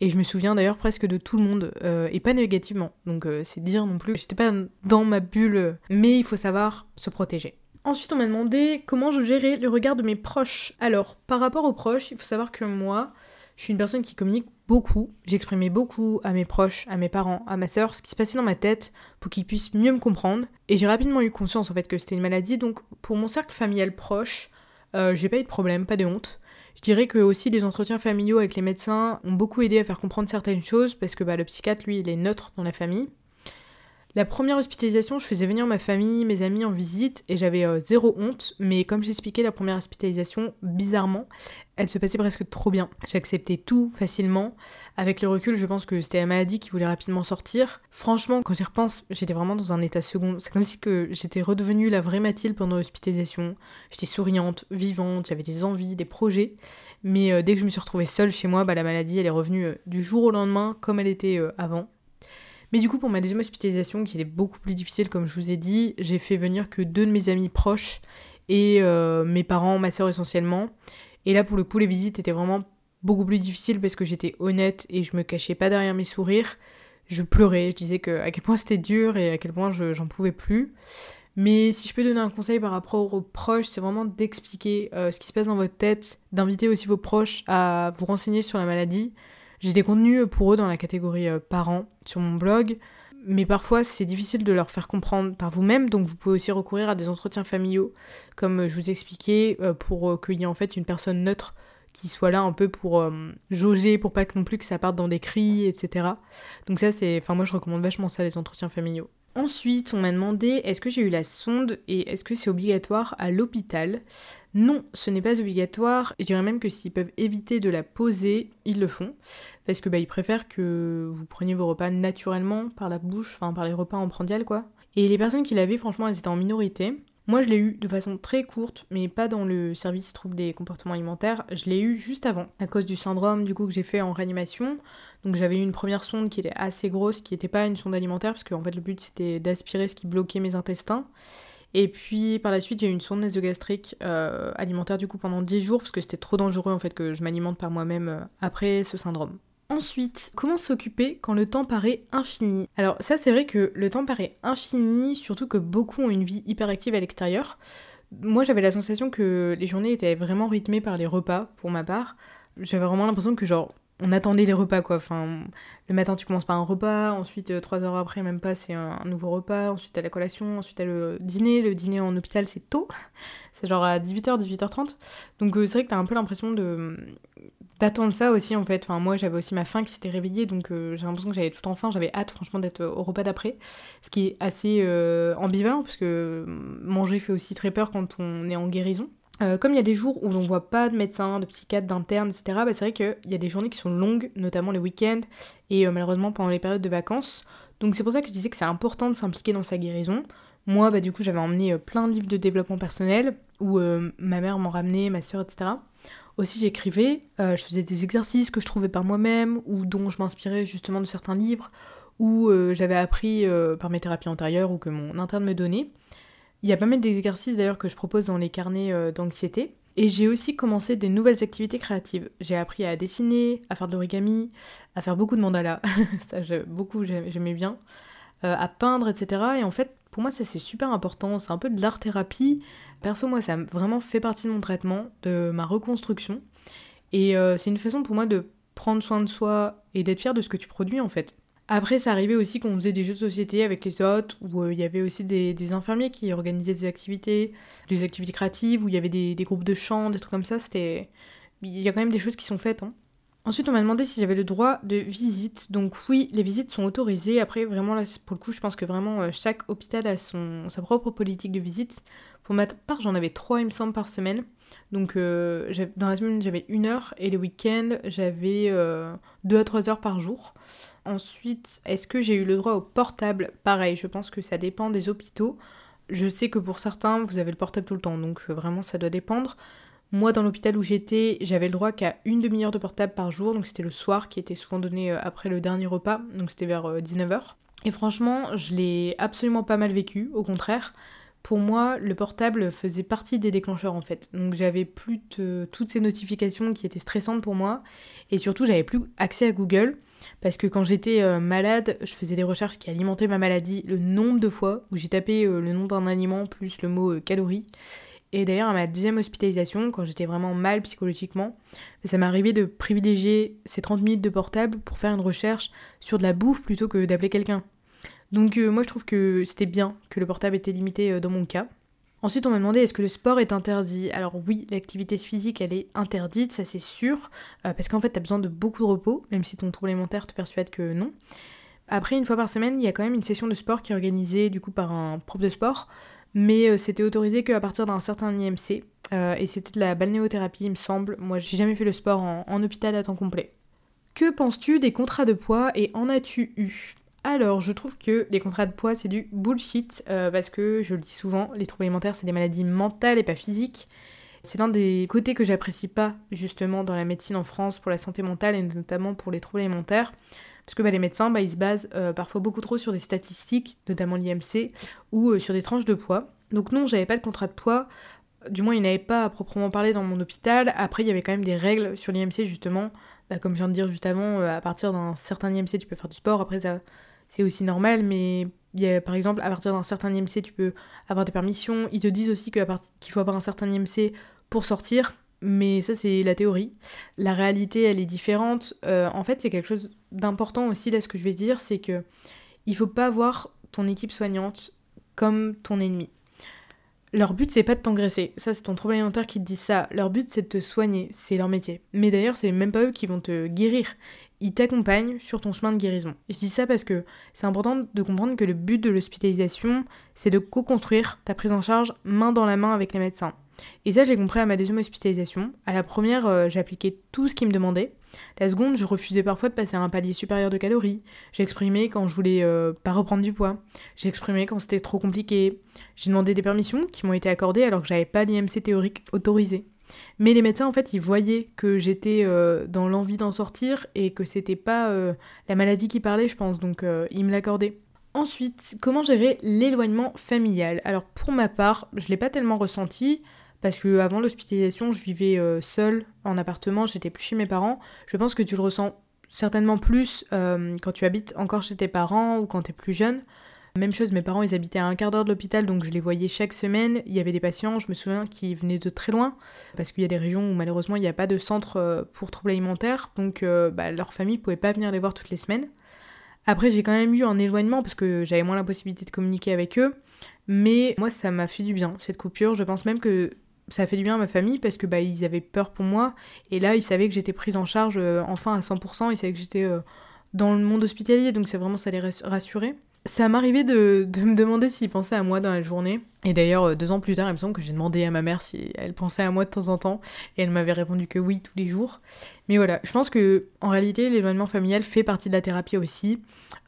et je me souviens d'ailleurs presque de tout le monde, euh, et pas négativement, donc euh, c'est dire non plus, j'étais pas dans ma bulle, mais il faut savoir se protéger. Ensuite, on m'a demandé comment je gérais le regard de mes proches. Alors, par rapport aux proches, il faut savoir que moi, je suis une personne qui communique beaucoup. J'exprimais beaucoup à mes proches, à mes parents, à ma sœur, ce qui se passait dans ma tête pour qu'ils puissent mieux me comprendre. Et j'ai rapidement eu conscience en fait que c'était une maladie. Donc pour mon cercle familial proche, euh, j'ai pas eu de problème, pas de honte. Je dirais que aussi des entretiens familiaux avec les médecins ont beaucoup aidé à faire comprendre certaines choses parce que bah, le psychiatre, lui, il est neutre dans la famille. La première hospitalisation, je faisais venir ma famille, mes amis en visite et j'avais euh, zéro honte, mais comme j'expliquais, la première hospitalisation, bizarrement, elle se passait presque trop bien. J'acceptais tout facilement. Avec le recul, je pense que c'était la maladie qui voulait rapidement sortir. Franchement, quand j'y repense, j'étais vraiment dans un état second. C'est comme si que j'étais redevenue la vraie Mathilde pendant l'hospitalisation. J'étais souriante, vivante, j'avais des envies, des projets. Mais euh, dès que je me suis retrouvée seule chez moi, bah, la maladie, elle est revenue euh, du jour au lendemain comme elle était avant. Mais du coup, pour ma deuxième hospitalisation, qui était beaucoup plus difficile, comme je vous ai dit, j'ai fait venir que deux de mes amis proches et euh, mes parents, ma soeur essentiellement. Et là, pour le coup, les visites étaient vraiment beaucoup plus difficile parce que j'étais honnête et je me cachais pas derrière mes sourires. Je pleurais, je disais que, à quel point c'était dur et à quel point j'en pouvais plus. Mais si je peux donner un conseil par rapport aux proches, c'est vraiment d'expliquer euh, ce qui se passe dans votre tête, d'inviter aussi vos proches à vous renseigner sur la maladie. J'ai des contenus pour eux dans la catégorie euh, parents sur mon blog, mais parfois c'est difficile de leur faire comprendre par vous-même, donc vous pouvez aussi recourir à des entretiens familiaux, comme je vous expliquais, euh, pour qu'il y ait en fait une personne neutre qui soit là un peu pour jauger, pour pas que non plus que ça parte dans des cris, etc. Donc ça c'est, enfin moi je recommande vachement ça les entretiens familiaux. Ensuite, on m'a demandé est-ce que j'ai eu la sonde et est-ce que c'est obligatoire à l'hôpital? Non, ce n'est pas obligatoire. Je dirais même que s'ils peuvent éviter de la poser, ils le font. Parce que bah, ils préfèrent que vous preniez vos repas naturellement par la bouche, enfin par les repas en prandial quoi. Et les personnes qui l'avaient, franchement, elles étaient en minorité. Moi, je l'ai eu de façon très courte, mais pas dans le service trouble des comportements alimentaires. Je l'ai eu juste avant, à cause du syndrome du coup que j'ai fait en réanimation. Donc j'avais eu une première sonde qui était assez grosse, qui n'était pas une sonde alimentaire, parce qu'en fait le but c'était d'aspirer ce qui bloquait mes intestins. Et puis par la suite j'ai eu une sonde nasogastrique euh, alimentaire du coup pendant 10 jours, parce que c'était trop dangereux en fait que je m'alimente par moi-même euh, après ce syndrome. Ensuite, comment s'occuper quand le temps paraît infini? Alors ça c'est vrai que le temps paraît infini, surtout que beaucoup ont une vie hyperactive à l'extérieur. Moi j'avais la sensation que les journées étaient vraiment rythmées par les repas pour ma part. J'avais vraiment l'impression que genre on attendait les repas quoi. Enfin, le matin tu commences par un repas, ensuite euh, trois heures après même pas c'est un, nouveau repas, ensuite à la collation, ensuite à le dîner. Le dîner en hôpital c'est tôt, c'est genre à 18h, 18h30. Donc euh, c'est vrai que t'as un peu l'impression de d'attendre ça aussi en fait. Enfin moi j'avais aussi ma faim qui s'était réveillée donc euh, j'ai l'impression que j'avais tout en faim, j'avais hâte franchement d'être au repas d'après. Ce qui est assez ambivalent parce que manger fait aussi très peur quand on est en guérison. Euh, comme il y a des jours où l'on voit pas de médecin, de psychiatre, d'interne, etc., bah, c'est vrai qu'il y a des journées qui sont longues, notamment les week-ends et euh, malheureusement pendant les périodes de vacances. Donc c'est pour ça que je disais que c'est important de s'impliquer dans sa guérison. Moi, bah, du coup, j'avais emmené euh, plein de livres de développement personnel où ma mère m'en ramenait, ma soeur, etc. Aussi, j'écrivais, je faisais des exercices que je trouvais par moi-même ou dont je m'inspirais justement de certains livres ou j'avais appris par mes thérapies antérieures ou que mon interne me donnait. Il y a pas mal d'exercices d'ailleurs que je propose dans les carnets euh, d'anxiété. Et j'ai aussi commencé des nouvelles activités créatives. J'ai appris à dessiner, à faire de l'origami, à faire beaucoup de mandalas, ça beaucoup j'aimais bien, euh, à peindre, etc. Et en fait, pour moi, ça c'est super important, c'est un peu de l'art-thérapie. Perso, moi, ça vraiment fait partie de mon traitement, de ma reconstruction. Et euh, c'est une façon pour moi de prendre soin de soi et d'être fier de ce que tu produis en fait. Après, ça arrivait aussi qu'on faisait des jeux de société avec les autres, où euh, il y avait aussi des, infirmiers qui organisaient des activités, des activités créatives, où il y avait des, groupes de chant, des trucs comme ça. C'était, il y a quand même des choses qui sont faites. Hein. Ensuite, on m'a demandé si j'avais le droit de visite. Donc oui, les visites sont autorisées. Après, vraiment, là, pour le coup, je pense que vraiment, euh, chaque hôpital a sa propre politique de visite. Pour ma part, j'en avais trois, il me semble, par semaine. Donc euh, dans la semaine, j'avais une heure, et les week-ends, j'avais deux à trois heures par jour. Ensuite, est-ce que j'ai eu le droit au portable? Pareil, je pense que ça dépend des hôpitaux. Je sais que pour certains, vous avez le portable tout le temps, donc euh, vraiment ça doit dépendre. Moi, dans l'hôpital où j'étais, j'avais le droit qu'à une demi-heure de portable par jour, donc c'était le soir qui était souvent donné euh, après le dernier repas, donc c'était vers 19h. Euh, Et franchement, je l'ai absolument pas mal vécu, au contraire. Pour moi, le portable faisait partie des déclencheurs en fait. Donc j'avais plus toutes ces notifications qui étaient stressantes pour moi. Et surtout, j'avais plus accès à Google. Parce que quand j'étais euh, malade, je faisais des recherches qui alimentaient ma maladie le nombre de fois où j'ai tapé le nom d'un aliment plus le mot calories. Et d'ailleurs, à ma deuxième hospitalisation, quand j'étais vraiment mal psychologiquement, ça m'est arrivé de privilégier ces 30 minutes de portable pour faire une recherche sur de la bouffe plutôt que d'appeler quelqu'un. Donc moi je trouve que c'était bien que le portable était limité dans mon cas. Ensuite, on m'a demandé est-ce que le sport est interdit? Alors oui, l'activité physique, elle est interdite, ça c'est sûr, euh, parce qu'en fait, tu as besoin de beaucoup de repos, même si ton trouble alimentaire te persuade que non. Après, une fois par semaine, il y a quand même une session de sport qui est organisée du coup par un prof de sport, mais euh, c'était autorisé qu'à partir d'un certain IMC, euh, et c'était de la balnéothérapie, il me semble. Moi, j'ai jamais fait le sport en hôpital à temps complet. Que penses-tu des contrats de poids et en as-tu eu? Alors, je trouve que les contrats de poids, c'est du bullshit, euh, parce que, je le dis souvent, les troubles alimentaires, c'est des maladies mentales et pas physiques. C'est l'un des côtés que j'apprécie pas, justement, dans la médecine en France pour la santé mentale, et notamment pour les troubles alimentaires. Parce que bah, les médecins, bah, ils se basent euh, parfois beaucoup trop sur des statistiques, notamment l'IMC, ou euh, sur des tranches de poids. Donc non, j'avais pas de contrat de poids. Du moins, il n'y avait pas à proprement parler dans mon hôpital. Après, il y avait quand même des règles sur l'IMC, justement. Bah, comme je viens de dire juste avant, euh, à partir d'un certain IMC, tu peux faire du sport. Après, ça, c'est aussi normal, mais il y a, par exemple, à partir d'un certain IMC, tu peux avoir des permissions. Ils te disent aussi qu'il faut avoir un certain IMC pour sortir. Mais ça, c'est la théorie. La réalité, elle est différente. En fait, c'est quelque chose d'important aussi, là, ce que je vais dire, c'est que il faut pas voir ton équipe soignante comme ton ennemi. Leur but, c'est pas de t'engraisser. Ça, c'est ton trouble alimentaire qui te dit ça. Leur but, c'est de te soigner. C'est leur métier. Mais d'ailleurs, c'est même pas eux qui vont te guérir. Ils t'accompagnent sur ton chemin de guérison. Et je dis ça parce que c'est important de comprendre que le but de l'hospitalisation, c'est de co-construire ta prise en charge main dans la main avec les médecins. Et ça, j'ai compris à ma deuxième hospitalisation. À la première, euh, j'appliquais tout ce qu'ils me demandaient. La seconde, je refusais parfois de passer à un palier supérieur de calories. J'exprimais quand je voulais euh, pas reprendre du poids. J'exprimais quand c'était trop compliqué. J'ai demandé des permissions qui m'ont été accordées alors que j'avais pas l'IMC théorique autorisé. Mais les médecins, en fait, ils voyaient que j'étais euh, dans l'envie d'en sortir et que c'était pas la maladie qui parlait, je pense, donc ils me l'accordaient. Ensuite, comment gérer l'éloignement familial? Alors pour ma part, je l'ai pas tellement ressenti parce que avant l'hospitalisation, je vivais euh, seule en appartement, j'étais plus chez mes parents. Je pense que tu le ressens certainement plus euh, quand tu habites encore chez tes parents ou quand tu es plus jeune. Même chose, mes parents, ils habitaient à un quart d'heure de l'hôpital, donc je les voyais chaque semaine. Il y avait des patients, je me souviens, qui venaient de très loin, parce qu'il y a des régions où malheureusement il n'y a pas de centre euh, pour troubles alimentaires, donc bah, leur famille ne pouvait pas venir les voir toutes les semaines. Après, j'ai quand même eu un éloignement parce que j'avais moins la possibilité de communiquer avec eux. Mais moi, ça m'a fait du bien, cette coupure. Je pense même que ça a fait du bien à ma famille parce que bah, ils avaient peur pour moi. Et là, ils savaient que j'étais prise en charge euh, enfin à 100%. Ils savaient que j'étais euh, dans le monde hospitalier. Donc, c'est vraiment, ça les rassurer. Ça m'arrivait de, de, me demander s'ils pensaient à moi dans la journée. Et d'ailleurs, euh, deux ans plus tard, il me semble que j'ai demandé à ma mère si elle pensait à moi de temps en temps. Et elle m'avait répondu que oui, tous les jours. Mais voilà, je pense que en réalité, l'éloignement familial fait partie de la thérapie aussi.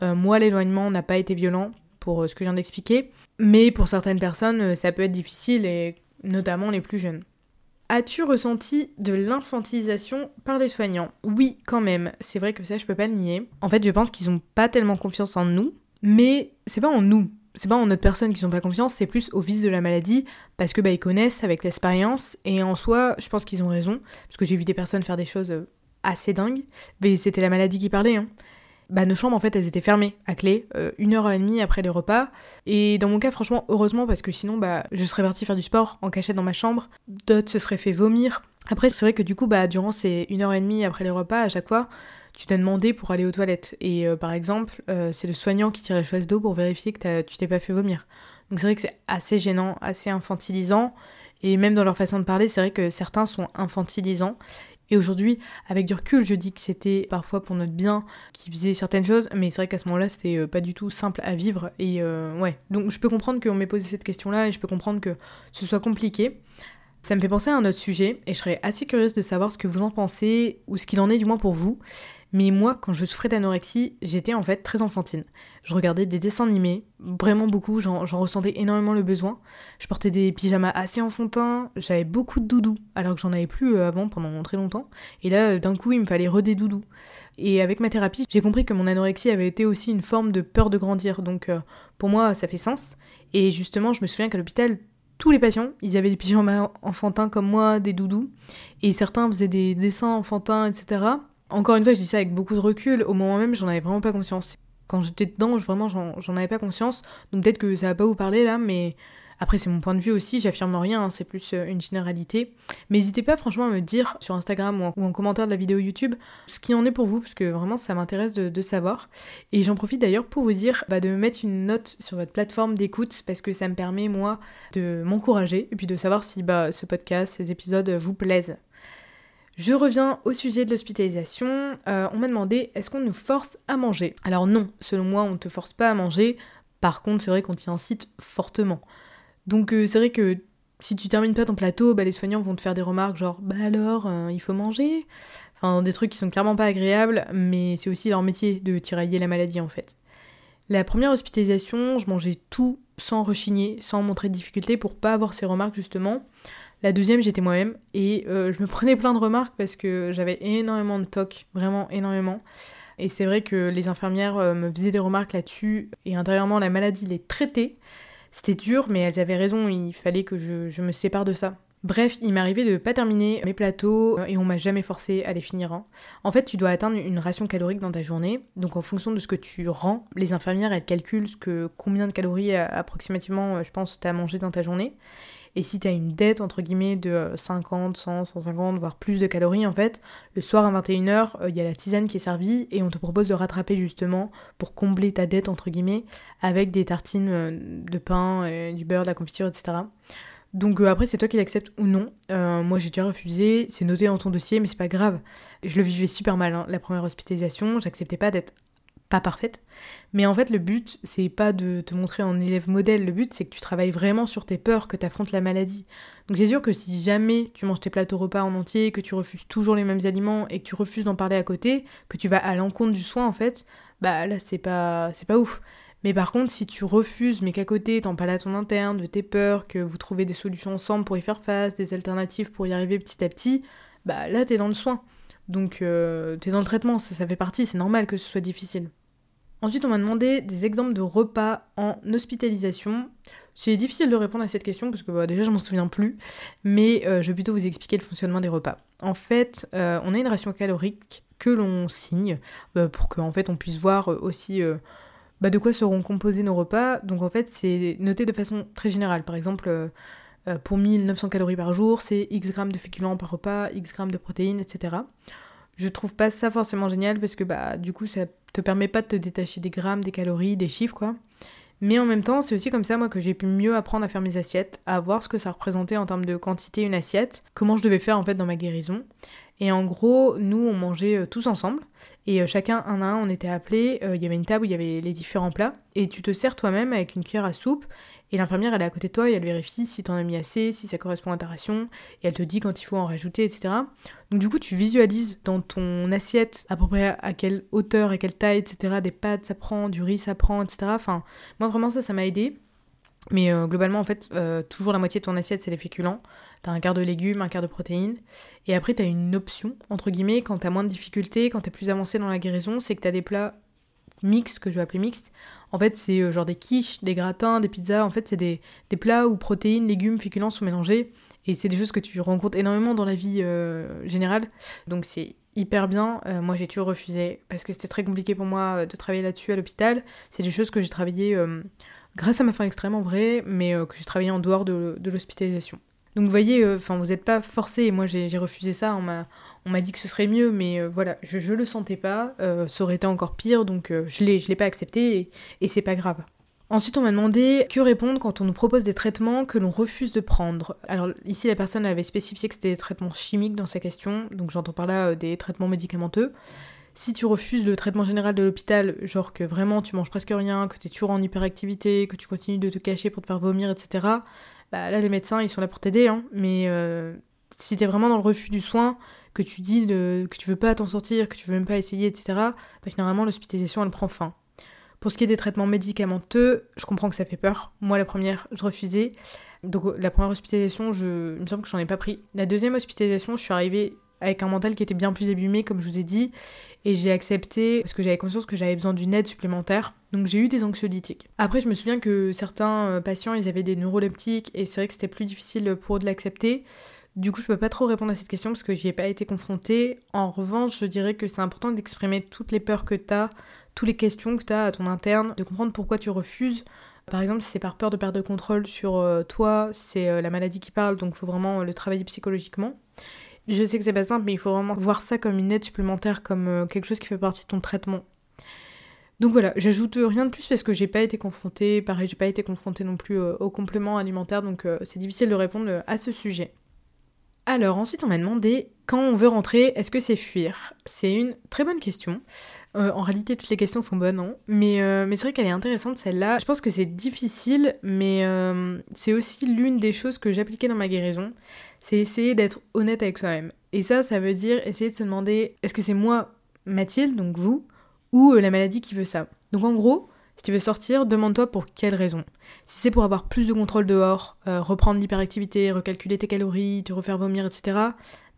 Moi, l'éloignement n'a pas été violent pour ce que je viens d'expliquer. Mais pour certaines personnes, ça peut être difficile, et notamment les plus jeunes. As-tu ressenti de l'infantilisation par des soignants? Oui, quand même. C'est vrai que ça, je peux pas le nier. En fait, je pense qu'ils ont pas tellement confiance en nous mais c'est pas en nous, c'est pas en notre personne qui n'ont pas confiance, c'est plus au vice de la maladie, parce que bah, ils connaissent avec l'expérience, et en soi, je pense qu'ils ont raison, parce que j'ai vu des personnes faire des choses euh, assez dingues, mais c'était la maladie qui parlait. Hein. Bah, nos chambres, en fait, elles étaient fermées à clé, euh, une heure et demie après les repas. Et dans mon cas, franchement, heureusement, parce que sinon, bah, je serais partie faire du sport en cachette dans ma chambre. D'autres se seraient fait vomir. Après, c'est vrai que du coup, bah, durant ces une heure et demie après les repas, à chaque fois, tu dois demander pour aller aux toilettes. Et euh, par exemple, euh, c'est le soignant qui tire la chasse d'eau pour vérifier que tu t'es pas fait vomir. Donc c'est vrai que c'est assez gênant, assez infantilisant. Et même dans leur façon de parler, c'est vrai que certains sont infantilisants. Et aujourd'hui, avec du recul, je dis que c'était parfois pour notre bien qu'ils faisaient certaines choses, mais c'est vrai qu'à ce moment-là, c'était euh, pas du tout simple à vivre. Et ouais, donc je peux comprendre qu'on m'ait posé cette question-là et je peux comprendre que ce soit compliqué. Ça me fait penser à un autre sujet et je serais assez curieuse de savoir ce que vous en pensez ou ce qu'il en est du moins pour vous. Mais moi, quand je souffrais d'anorexie, j'étais en fait très enfantine. Je regardais des dessins animés, vraiment beaucoup, j'en ressentais énormément le besoin. Je portais des pyjamas assez enfantins, j'avais beaucoup de doudous, alors que j'en avais plus euh, avant pendant très longtemps. Et là, euh, d'un coup, il me fallait re des doudous. Et avec ma thérapie, j'ai compris que mon anorexie avait été aussi une forme de peur de grandir. Donc euh, pour moi, ça fait sens. Et justement, je me souviens qu'à l'hôpital, tous les patients, ils avaient des pyjamas enfantins comme moi, des doudous, et certains faisaient des dessins enfantins, etc. Encore une fois, je dis ça avec beaucoup de recul. Au moment même, j'en avais vraiment pas conscience. Quand j'étais dedans, vraiment, j'en avais pas conscience. Donc peut-être que ça va pas vous parler là, mais après, c'est mon point de vue aussi, j'affirme rien, hein, c'est plus euh, une généralité. Mais n'hésitez pas franchement à me dire sur Instagram ou en, commentaire de la vidéo YouTube ce qui en est pour vous, parce que vraiment ça m'intéresse de, savoir. Et j'en profite d'ailleurs pour vous dire bah, de me mettre une note sur votre plateforme d'écoute, parce que ça me permet moi de m'encourager et puis de savoir si bah, ce podcast, ces épisodes vous plaisent. Je reviens au sujet de l'hospitalisation. Euh, on m'a demandé est-ce qu'on nous force à manger? Alors non, selon moi, on ne te force pas à manger. Par contre, c'est vrai qu'on t'y incite fortement. Donc euh, c'est vrai que si tu termines pas ton plateau, bah, les soignants vont te faire des remarques genre bah alors, euh, il faut manger? Enfin, des trucs qui sont clairement pas agréables, mais c'est aussi leur métier de tirailler la maladie en fait. La première hospitalisation, je mangeais tout sans rechigner, sans montrer de difficulté pour pas avoir ces remarques justement. La deuxième, j'étais moi-même et euh, je me prenais plein de remarques parce que j'avais énormément de toc, vraiment énormément. Et c'est vrai que les infirmières euh, me faisaient des remarques là-dessus et intérieurement la maladie les traitait. C'était dur, mais elles avaient raison, il fallait que je, me sépare de ça. Bref, il m'arrivait de pas terminer mes plateaux euh, et on m'a jamais forcé à les finir. Hein. En fait, tu dois atteindre une ration calorique dans ta journée. Donc en fonction de ce que tu rends, les infirmières elles calculent ce que combien de calories approximativement je pense tu as mangé dans ta journée. Et si tu as une dette, entre guillemets, de 50, 100, 150, voire plus de calories, en fait, le soir à 21h, euh, il y a la tisane qui est servie et on te propose de rattraper justement pour combler ta dette, entre guillemets, avec des tartines euh, de pain, euh, du beurre, de la confiture, etc. Donc après, c'est toi qui l'acceptes ou non. moi, j'ai déjà refusé, c'est noté dans ton dossier, mais c'est pas grave. Je le vivais super mal, hein, la première hospitalisation. J'acceptais pas d'être pas parfaite. Mais en fait, le but, c'est pas de te montrer en élève modèle. Le but, c'est que tu travailles vraiment sur tes peurs, que tu affrontes la maladie. Donc c'est sûr que si jamais tu manges tes plateaux repas en entier, que tu refuses toujours les mêmes aliments et que tu refuses d'en parler à côté, que tu vas à l'encontre du soin en fait, bah là c'est pas c'est pas ouf. Mais par contre, si tu refuses, mais qu'à côté, t'en parles à ton interne, de tes peurs, que vous trouvez des solutions ensemble pour y faire face, des alternatives pour y arriver petit à petit, bah là, t'es dans le soin. Donc, euh, t'es dans le traitement, ça, ça fait partie, c'est normal que ce soit difficile. Ensuite, on m'a demandé des exemples de repas en hospitalisation. C'est difficile de répondre à cette question parce que bah, déjà je m'en souviens plus, mais euh, je vais plutôt vous expliquer le fonctionnement des repas. En fait, euh, on a une ration calorique que l'on signe bah, pour qu'en fait on puisse voir aussi bah, de quoi seront composés nos repas. Donc en fait, c'est noté de façon très générale. Par exemple, pour 1900 calories par jour, c'est X grammes de féculents par repas, X grammes de protéines, etc. Je trouve pas ça forcément génial parce que bah du coup ça te permet pas de te détacher des grammes, des calories, des chiffres quoi. Mais en même temps, c'est aussi comme ça moi que j'ai pu mieux apprendre à faire mes assiettes, à voir ce que ça représentait en termes de quantité une assiette, comment je devais faire en fait dans ma guérison. Et en gros, nous on mangeait euh, tous ensemble et euh, chacun un à un on était appelés, euh, il y avait une table où il y avait les différents plats et tu te sers toi-même avec une cuillère à soupe et l'infirmière, elle est à côté de toi et elle vérifie si t'en as mis assez, si ça correspond à ta ration, et elle te dit quand il faut en rajouter, etc. Donc du coup, tu visualises dans ton assiette à peu près à quelle hauteur et quelle taille, etc. Des pâtes, ça prend, du riz, ça prend, etc. Enfin, moi vraiment ça, ça m'a aidé. Mais euh, globalement, en fait, euh, toujours la moitié de ton assiette, c'est les féculents. T'as un quart de légumes, un quart de protéines. Et après, t'as une option, entre guillemets, quand t'as moins de difficultés, quand t'es plus avancé dans la guérison, c'est que t'as des plats mixtes, que je vais appeler mixtes, en fait, c'est euh, genre des quiches, des gratins, des pizzas. En fait, c'est des, plats où protéines, légumes, féculents sont mélangés. Et c'est des choses que tu rencontres énormément dans la vie euh, générale. Donc c'est hyper bien. Euh, moi, j'ai toujours refusé parce que c'était très compliqué pour moi de travailler là-dessus à l'hôpital. C'est des choses que j'ai travaillé grâce à ma faim extrême en vrai, mais que j'ai travaillé en dehors de, de l'hospitalisation. Donc vous voyez, enfin vous n'êtes pas forcé, moi j'ai refusé ça, on m'a dit que ce serait mieux, mais euh, voilà, je, je le sentais pas, euh, ça aurait été encore pire, donc euh, je l'ai, l'ai pas accepté et, et c'est pas grave. Ensuite, on m'a demandé que répondre quand on nous propose des traitements que l'on refuse de prendre. Alors ici, la personne avait spécifié que c'était des traitements chimiques dans sa question, donc j'entends par là des traitements médicamenteux. Si tu refuses le traitement général de l'hôpital, genre que vraiment tu manges presque rien, que tu es toujours en hyperactivité, que tu continues de te cacher pour te faire vomir, etc., bah là les médecins ils sont là pour t'aider, hein, mais si t'es vraiment dans le refus du soin, que tu dis que tu veux pas t'en sortir, que tu veux même pas essayer, etc., bah, généralement l'hospitalisation elle prend fin. Pour ce qui est des traitements médicamenteux, je comprends que ça fait peur. Moi, la première, je refusais. Donc, la première hospitalisation, je... il me semble que j'en ai pas pris. La deuxième hospitalisation, je suis arrivée avec un mental qui était bien plus abîmé, comme je vous ai dit, et j'ai accepté parce que j'avais conscience que j'avais besoin d'une aide supplémentaire. Donc, j'ai eu des anxiolytiques. Après, je me souviens que certains euh, patients, ils avaient des neuroleptiques, et c'est vrai que c'était plus difficile pour eux de l'accepter. Du coup, je peux pas trop répondre à cette question parce que j'y ai pas été confrontée. En revanche, je dirais que c'est important d'exprimer toutes les peurs que tu as, toutes les questions que tu as à ton interne, de comprendre pourquoi tu refuses. Par exemple, si c'est par peur de perdre de contrôle sur euh, toi, c'est euh, la maladie qui parle, donc faut vraiment le travailler psychologiquement. Je sais que c'est pas simple, mais il faut vraiment voir ça comme une aide supplémentaire, comme euh, quelque chose qui fait partie de ton traitement. Donc voilà, j'ajoute rien de plus parce que j'ai pas été confrontée, pareil, j'ai pas été confrontée non plus aux compléments alimentaires, donc c'est difficile de répondre à ce sujet. Alors ensuite on m'a demandé quand on veut rentrer, est-ce que c'est fuir? C'est une très bonne question. Euh, en réalité toutes les questions sont bonnes, hein. mais, euh, c'est vrai qu'elle est intéressante celle-là. Je pense que c'est difficile, mais euh, c'est aussi l'une des choses que j'appliquais dans ma guérison. C'est essayer d'être honnête avec soi-même. Et ça, ça veut dire essayer de se demander est-ce que c'est moi, Mathilde, donc vous, ou la maladie qui veut ça? Donc en gros, si tu veux sortir, demande-toi pour quelle raison. Si c'est pour avoir plus de contrôle dehors, euh, reprendre l'hyperactivité, recalculer tes calories, te refaire vomir, etc.,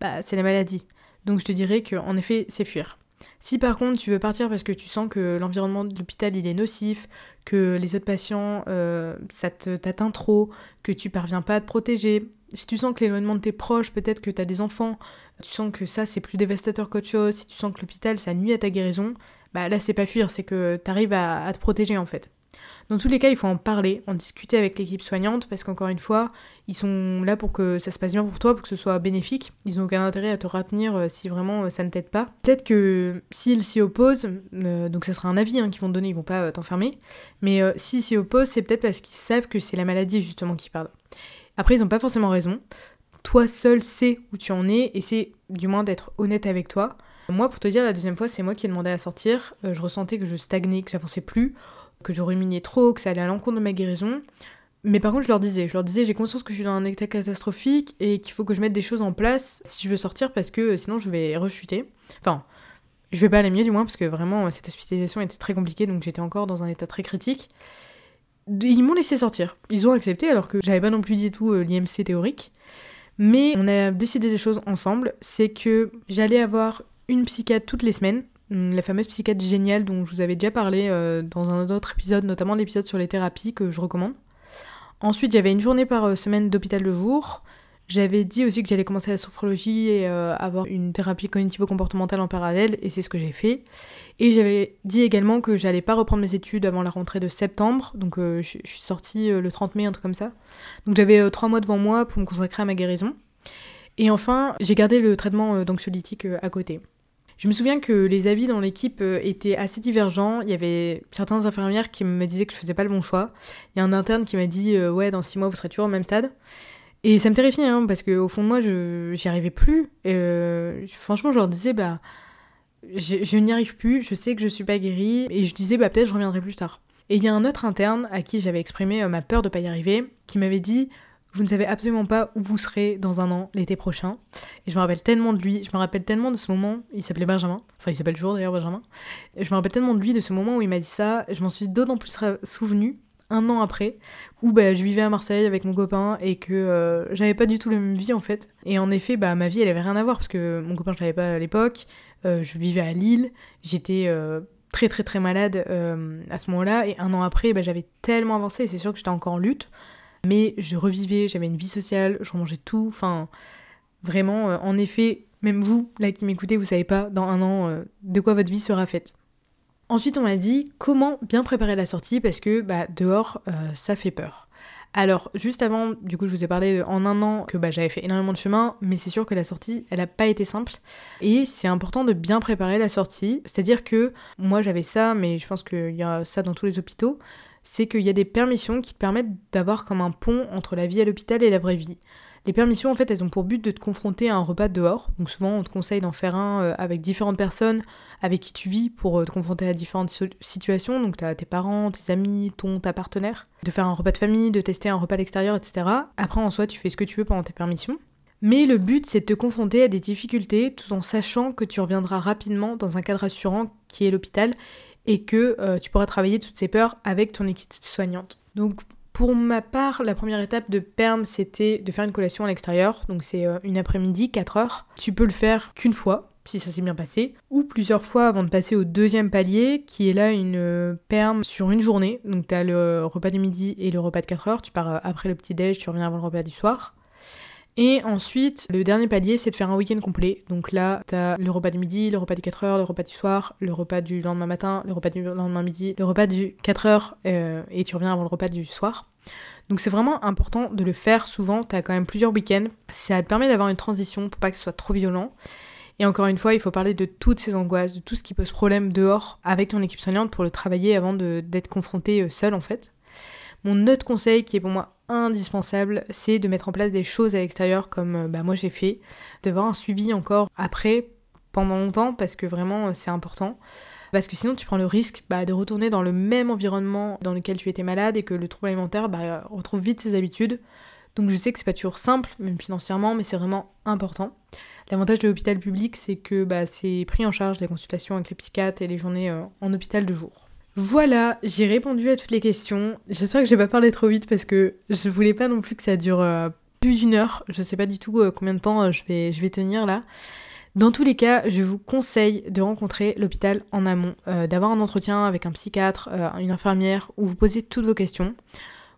bah c'est la maladie. Donc je te dirais qu'en effet, c'est fuir. Si par contre tu veux partir parce que tu sens que l'environnement de l'hôpital il est nocif, que les autres patients euh, ça t'atteint trop, que tu parviens pas à te protéger, si tu sens que l'éloignement de tes proches, peut-être que tu as des enfants, tu sens que ça c'est plus dévastateur qu'autre chose, si tu sens que l'hôpital ça nuit à ta guérison, bah là c'est pas fuir, c'est que tu arrives à te protéger en fait. Dans tous les cas, il faut en parler, en discuter avec l'équipe soignante, parce qu'encore une fois, ils sont là pour que ça se passe bien pour toi, pour que ce soit bénéfique. Ils n'ont aucun intérêt à te retenir euh, si vraiment euh, ça ne t'aide pas. Peut-être que s'ils s'y opposent, euh, donc ça sera un avis hein, qu'ils vont te donner, ils vont pas t'enfermer, mais s'ils s'y opposent, c'est peut-être parce qu'ils savent que c'est la maladie justement qui parle. Après, ils n'ont pas forcément raison. Toi seul sais où tu en es, et c'est du moins d'être honnête avec toi. Moi, pour te dire, la deuxième fois, c'est moi qui ai demandé à sortir. je ressentais que je stagnais, que j'avançais plus que je ruminais trop, que ça allait à l'encontre de ma guérison. Mais par contre, je leur disais, je leur disais, j'ai conscience que je suis dans un état catastrophique et qu'il faut que je mette des choses en place si je veux sortir parce que sinon je vais rechuter. Enfin, je vais pas aller mieux du moins parce que vraiment cette hospitalisation était très compliquée donc j'étais encore dans un état très critique. Ils m'ont laissé sortir. Ils ont accepté alors que j'avais pas non plus dit tout euh, l'IMC théorique. Mais on a décidé des choses ensemble. C'est que j'allais avoir une psychiatre toutes les semaines la fameuse psychiatre géniale dont je vous avais déjà parlé euh, dans un autre épisode, notamment l'épisode sur les thérapies que je recommande. Ensuite, il y avait une journée par euh, semaine d'hôpital de jour. J'avais dit aussi que j'allais commencer la sophrologie et euh, avoir une thérapie cognitivo-comportementale en parallèle, et c'est ce que j'ai fait. Et j'avais dit également que j'allais pas reprendre mes études avant la rentrée de septembre, donc je suis sortie le 30 mai, un truc comme ça. Donc j'avais trois mois devant moi pour me consacrer à ma guérison. Et enfin, j'ai gardé le traitement d'anxiolytique à côté. Je me souviens que les avis dans l'équipe euh, étaient assez divergents. Il y avait certaines infirmières qui me disaient que je faisais pas le bon choix. Il y a un interne qui m'a dit euh, ouais dans six mois vous serez toujours au même stade. Et ça me terrifiait hein, parce qu'au fond de moi je j'y arrivais plus. Euh, franchement je leur disais bah je, n'y arrive plus, je sais que je suis pas guérie et je disais bah peut-être je reviendrai plus tard. Et il y a un autre interne à qui j'avais exprimé ma peur de pas y arriver qui m'avait dit vous ne savez absolument pas où vous serez dans un an, l'été prochain. Et je me rappelle tellement de lui, je me rappelle tellement de ce moment, il s'appelait Benjamin, enfin il s'appelle toujours d'ailleurs Benjamin. Je me rappelle tellement de lui, de ce moment où il m'a dit ça, je m'en suis d'autant plus souvenu un an après, où bah, je vivais à Marseille avec mon copain et que euh, j'avais pas du tout la même vie en fait. Et en effet, bah, ma vie elle avait rien à voir parce que mon copain je l'avais pas à l'époque, euh, je vivais à Lille, j'étais euh, très très très malade à ce moment-là et un an après bah, j'avais tellement avancé, c'est sûr que j'étais encore en lutte. Mais je revivais, j'avais une vie sociale, je remangeais tout. Enfin, vraiment, en effet, même vous, là qui m'écoutez, vous savez pas dans un an de quoi votre vie sera faite. Ensuite, on m'a dit comment bien préparer la sortie parce que bah, dehors, euh, ça fait peur. Alors, juste avant, du coup, je vous ai parlé en un an que bah, j'avais fait énormément de chemin, mais c'est sûr que la sortie, elle n'a pas été simple. Et c'est important de bien préparer la sortie. C'est-à-dire que moi, j'avais ça, mais je pense qu'il y a ça dans tous les hôpitaux c'est qu'il y a des permissions qui te permettent d'avoir comme un pont entre la vie à l'hôpital et la vraie vie. Les permissions, en fait, elles ont pour but de te confronter à un repas dehors. Donc souvent, on te conseille d'en faire un euh, avec différentes personnes avec qui tu vis pour euh, te confronter à différentes situations. Donc as tes parents, tes amis, ton, ta partenaire. De faire un repas de famille, de tester un repas à l'extérieur, etc. Après, en soi, tu fais ce que tu veux pendant tes permissions. Mais le but, c'est de te confronter à des difficultés tout en sachant que tu reviendras rapidement dans un cadre assurant qui est l'hôpital et que euh, tu pourras travailler toutes ces peurs avec ton équipe soignante. Pour ma part, la première étape de PERM, c'était de faire une collation à l'extérieur. Donc c'est euh, une après-midi, 4 heures. Tu peux le faire qu'une fois, si ça s'est bien passé, ou plusieurs fois avant de passer au deuxième palier, qui est là une euh, perme sur une journée. Donc tu as le repas du midi et le repas de 4 heures. Tu pars après le petit-déj, tu reviens avant le repas du soir. Et ensuite, le dernier palier, c'est de faire un week-end complet. Donc là, t'as le repas du midi, le repas du 4h, le repas du soir, le repas du lendemain matin, le repas du lendemain midi, le repas du 4h, euh, et tu reviens avant le repas du soir. Donc c'est vraiment important de le faire souvent, t'as quand même plusieurs week-ends. Ça te permet d'avoir une transition pour pas que ce soit trop violent. Et encore une fois, il faut parler de toutes ces angoisses, de tout ce qui pose problème dehors avec ton équipe soignante pour le travailler avant d'être confronté euh, seul en fait. Mon autre conseil qui est pour moi indispensable, c'est de mettre en place des choses à l'extérieur comme euh, bah, moi j'ai fait, d'avoir un suivi encore après, pendant longtemps, parce que vraiment euh, c'est important. Parce que sinon tu prends le risque bah, de retourner dans le même environnement dans lequel tu étais malade et que le trouble alimentaire bah, retrouve vite ses habitudes. Donc je sais que c'est pas toujours simple, même financièrement, mais c'est vraiment important. L'avantage de l'hôpital public, c'est que c'est pris en charge les consultations avec les psychiatres et les journées euh, en hôpital de jour. Voilà, j'ai répondu à toutes les questions. J'espère que j'ai pas parlé trop vite parce que je voulais pas non plus que ça dure euh, plus d'une heure. Je sais pas du tout euh, combien de temps euh, je, vais, tenir là. Dans tous les cas, je vous conseille de rencontrer l'hôpital en amont, d'avoir un entretien avec un psychiatre, une infirmière, où vous posez toutes vos questions.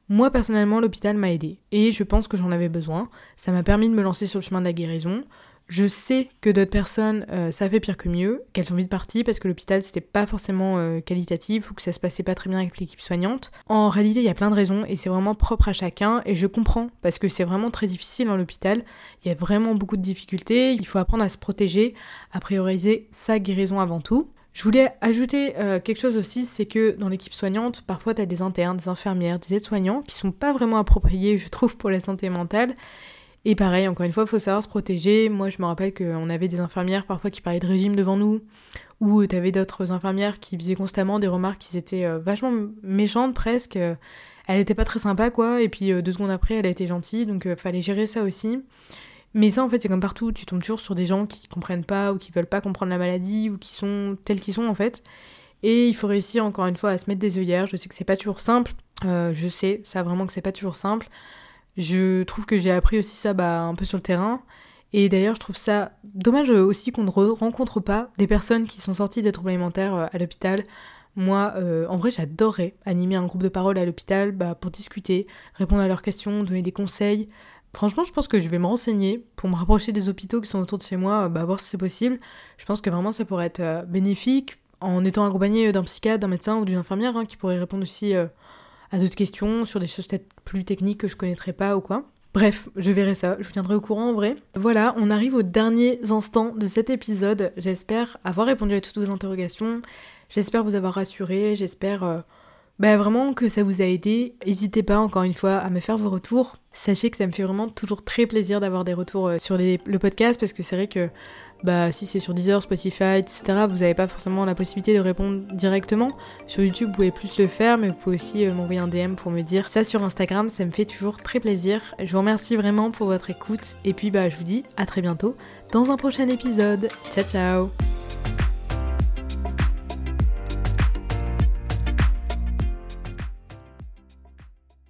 Moi personnellement, l'hôpital m'a aidé et je pense que j'en avais besoin. Ça m'a permis de me lancer sur le chemin de la guérison. Je sais que d'autres personnes, euh, ça fait pire que mieux, qu'elles sont vite parties parce que l'hôpital c'était pas forcément euh, qualitatif ou que ça se passait pas très bien avec l'équipe soignante. En réalité, il y a plein de raisons et c'est vraiment propre à chacun et je comprends parce que c'est vraiment très difficile dans l'hôpital. Il y a vraiment beaucoup de difficultés, il faut apprendre à se protéger, à prioriser sa guérison avant tout. Je voulais ajouter euh, quelque chose aussi, c'est que dans l'équipe soignante, parfois tu as des internes, des infirmières, des aides-soignants qui sont pas vraiment appropriés, je trouve, pour la santé mentale et pareil, encore une fois, il faut savoir se protéger. Moi, je me rappelle qu'on avait des infirmières parfois qui parlaient de régime devant nous, ou t'avais d'autres infirmières qui faisaient constamment des remarques qui étaient euh, vachement méchantes presque. Elle était pas très sympa, quoi, et puis euh, deux secondes après, elle a été gentille, donc euh, fallait gérer ça aussi. Mais ça, en fait, c'est comme partout, tu tombes toujours sur des gens qui comprennent pas, ou qui veulent pas comprendre la maladie, ou qui sont tels qu'ils sont, en fait. Et il faut réussir, encore une fois, à se mettre des œillères. Je sais que c'est pas toujours simple, je sais, ça vraiment que c'est pas toujours simple. Je trouve que j'ai appris aussi ça bah, un peu sur le terrain. Et d'ailleurs, je trouve ça dommage aussi qu'on ne rencontre pas des personnes qui sont sorties des troubles alimentaires euh, à l'hôpital. Moi, euh, en vrai, j'adorerais animer un groupe de parole à l'hôpital bah, pour discuter, répondre à leurs questions, donner des conseils. Franchement, je pense que je vais me renseigner pour me rapprocher des hôpitaux qui sont autour de chez moi, bah, voir si c'est possible. Je pense que vraiment ça pourrait être euh, bénéfique en étant accompagné d'un psychiatre, d'un médecin ou d'une infirmière hein, qui pourrait répondre aussi à d'autres questions sur des choses peut-être plus techniques que je connaîtrais pas ou quoi. Bref, je verrai ça, je vous tiendrai au courant en vrai. Voilà, on arrive aux derniers instants de cet épisode. J'espère avoir répondu à toutes vos interrogations, j'espère vous avoir rassuré, j'espère euh, bah, vraiment que ça vous a aidé. N'hésitez pas encore une fois à me faire vos retours. Sachez que ça me fait vraiment toujours très plaisir d'avoir des retours euh, sur le podcast parce que c'est vrai que bah, si c'est sur Deezer, Spotify, etc., vous n'avez pas forcément la possibilité de répondre directement. Sur YouTube, vous pouvez plus le faire, mais vous pouvez aussi euh, m'envoyer un DM pour me dire ça sur Instagram, ça me fait toujours très plaisir. Je vous remercie vraiment pour votre écoute et puis bah, je vous dis à très bientôt dans un prochain épisode. Ciao ciao